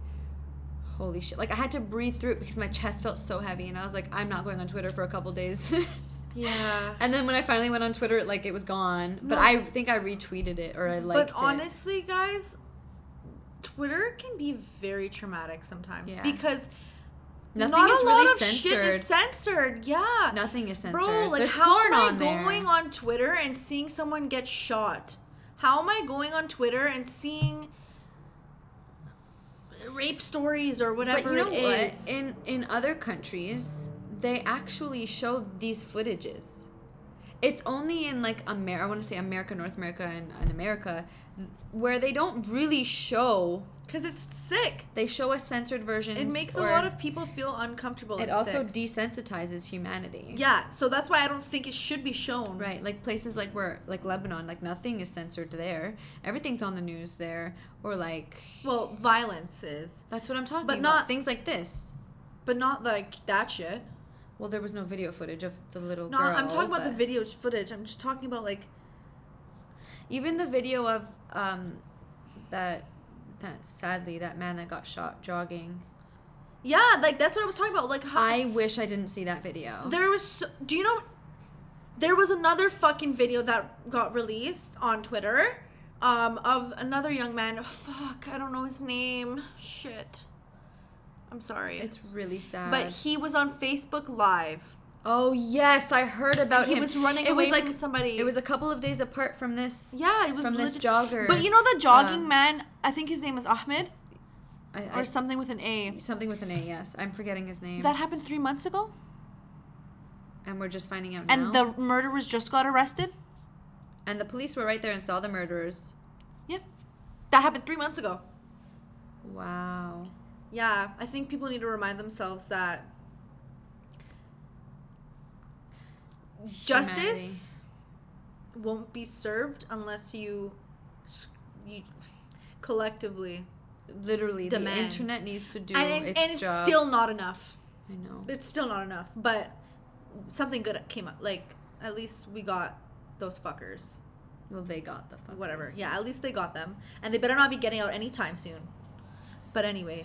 holy shit. Like, I had to breathe through it because my chest felt so heavy, and I was like, I'm not going on Twitter for a couple days.
yeah.
and then when I finally went on Twitter, like, it was gone. But
No.
I think I retweeted it or I liked it.
but honestly, guys, Twitter can be very traumatic sometimes
Yeah.
because
Nothing
not
is
a
really
lot of shit is
censored.
censored. Yeah.
Nothing is censored.
Bro, like
There's
how am I
on there.
going on Twitter and seeing someone get shot? How am I going on Twitter and seeing rape stories or whatever
but you know
it
what? In in other countries, they actually show these footages. It's only in like America. I want to say America, North America, and, and America, where they don't really show.
Because it's sick.
They show a censored version.
It makes a lot of people feel uncomfortable.
It also
sick.
desensitizes humanity.
yeah, so that's why I don't think it should be shown.
Right, like places like where, like Lebanon, like nothing is censored there. Everything's on the news there, or like
Well, violence is,
that's what I'm talking about.
But
about.
not-
Things like this.
but not like that shit.
Well, there was no video footage of the little
No,
girl.
No, I'm talking about the video footage. I'm just talking about like
Even the video of um, that that sadly that man that got shot jogging.
yeah, like that's what I was talking about. Like how
I wish I didn't see that video.
there was. So, do you know? There was another fucking video that got released on Twitter, um, of another young man. Oh, fuck, I don't know his name. Shit. I'm sorry.
It's really sad.
but he was on Facebook Live.
oh yes, I heard about him.
He
him.
was running
it was
away
like
from somebody.
It was a couple of days apart from this.
Yeah, it was
from this jogger.
But you know the jogging
Um,
man. I think his name is Ahmed
I,
or something with an A.
something with an A. Yes, I'm forgetting his name.
That happened three months ago,
and we're just finding out now.
and the murderers just got arrested.
and the police were right there and saw the murderers.
Yep, that happened three months ago.
Wow.
Yeah, I think people need to remind themselves that
Humanity.
justice won't be served unless you, you collectively.
Literally,
Demand.
the internet needs to do
and
its
and it's
job.
still not enough.
I know.
It's still not enough, but something good came up. Like at least we got those fuckers.
Well, they got the fuck.
Whatever. Yeah, at least they got them, and they better not be getting out anytime soon. But anyway,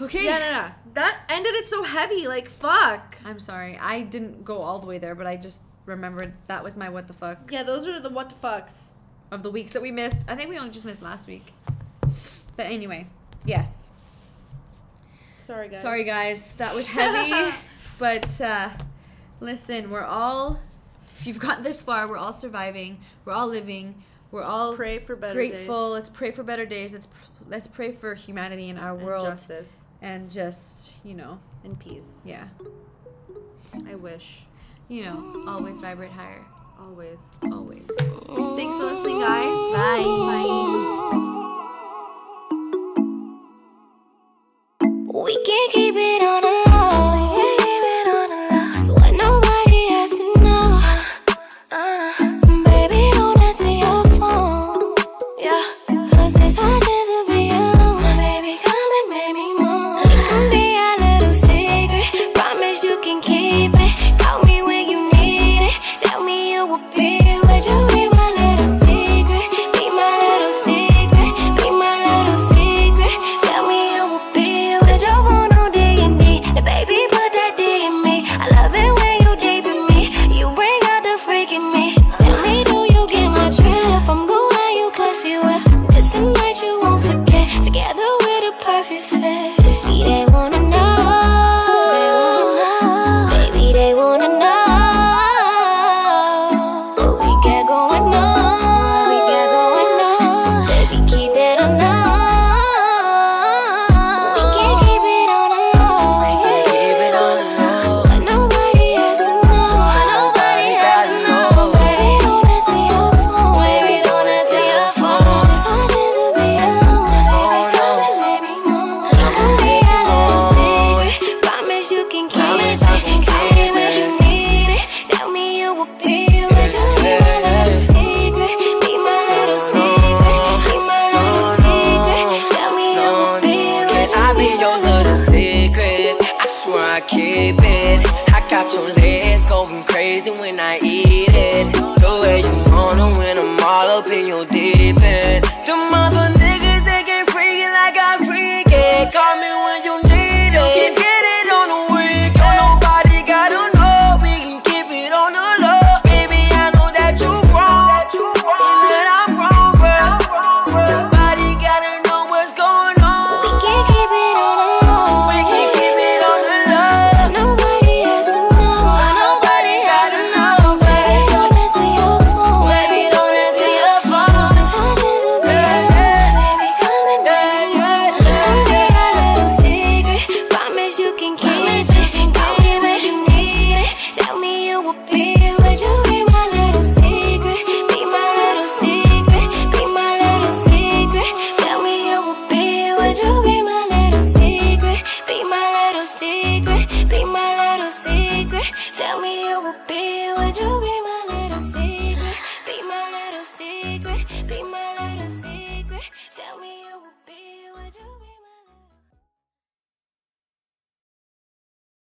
Okay.
yeah, no, no, that ended it so heavy. Like fuck.
I'm sorry. I didn't go all the way there, but I just remembered that was my what the fuck
Yeah, those are the what the fucks.
of the weeks that we missed. I think we only just missed last week. But anyway, yes.
Sorry guys.
Sorry guys, that was heavy. but uh, listen, we're all. If you've gotten this far, we're all surviving. We're all living. We're all
pray for better
grateful.
days.
Let's pray for better days. Let's let's pray for humanity in our
And
world
justice
and just you know,
in peace.
yeah,
I wish
you know, always vibrate higher.
always.
Always.
Thanks for listening, guys.
Bye.
Bye. We can't keep it on the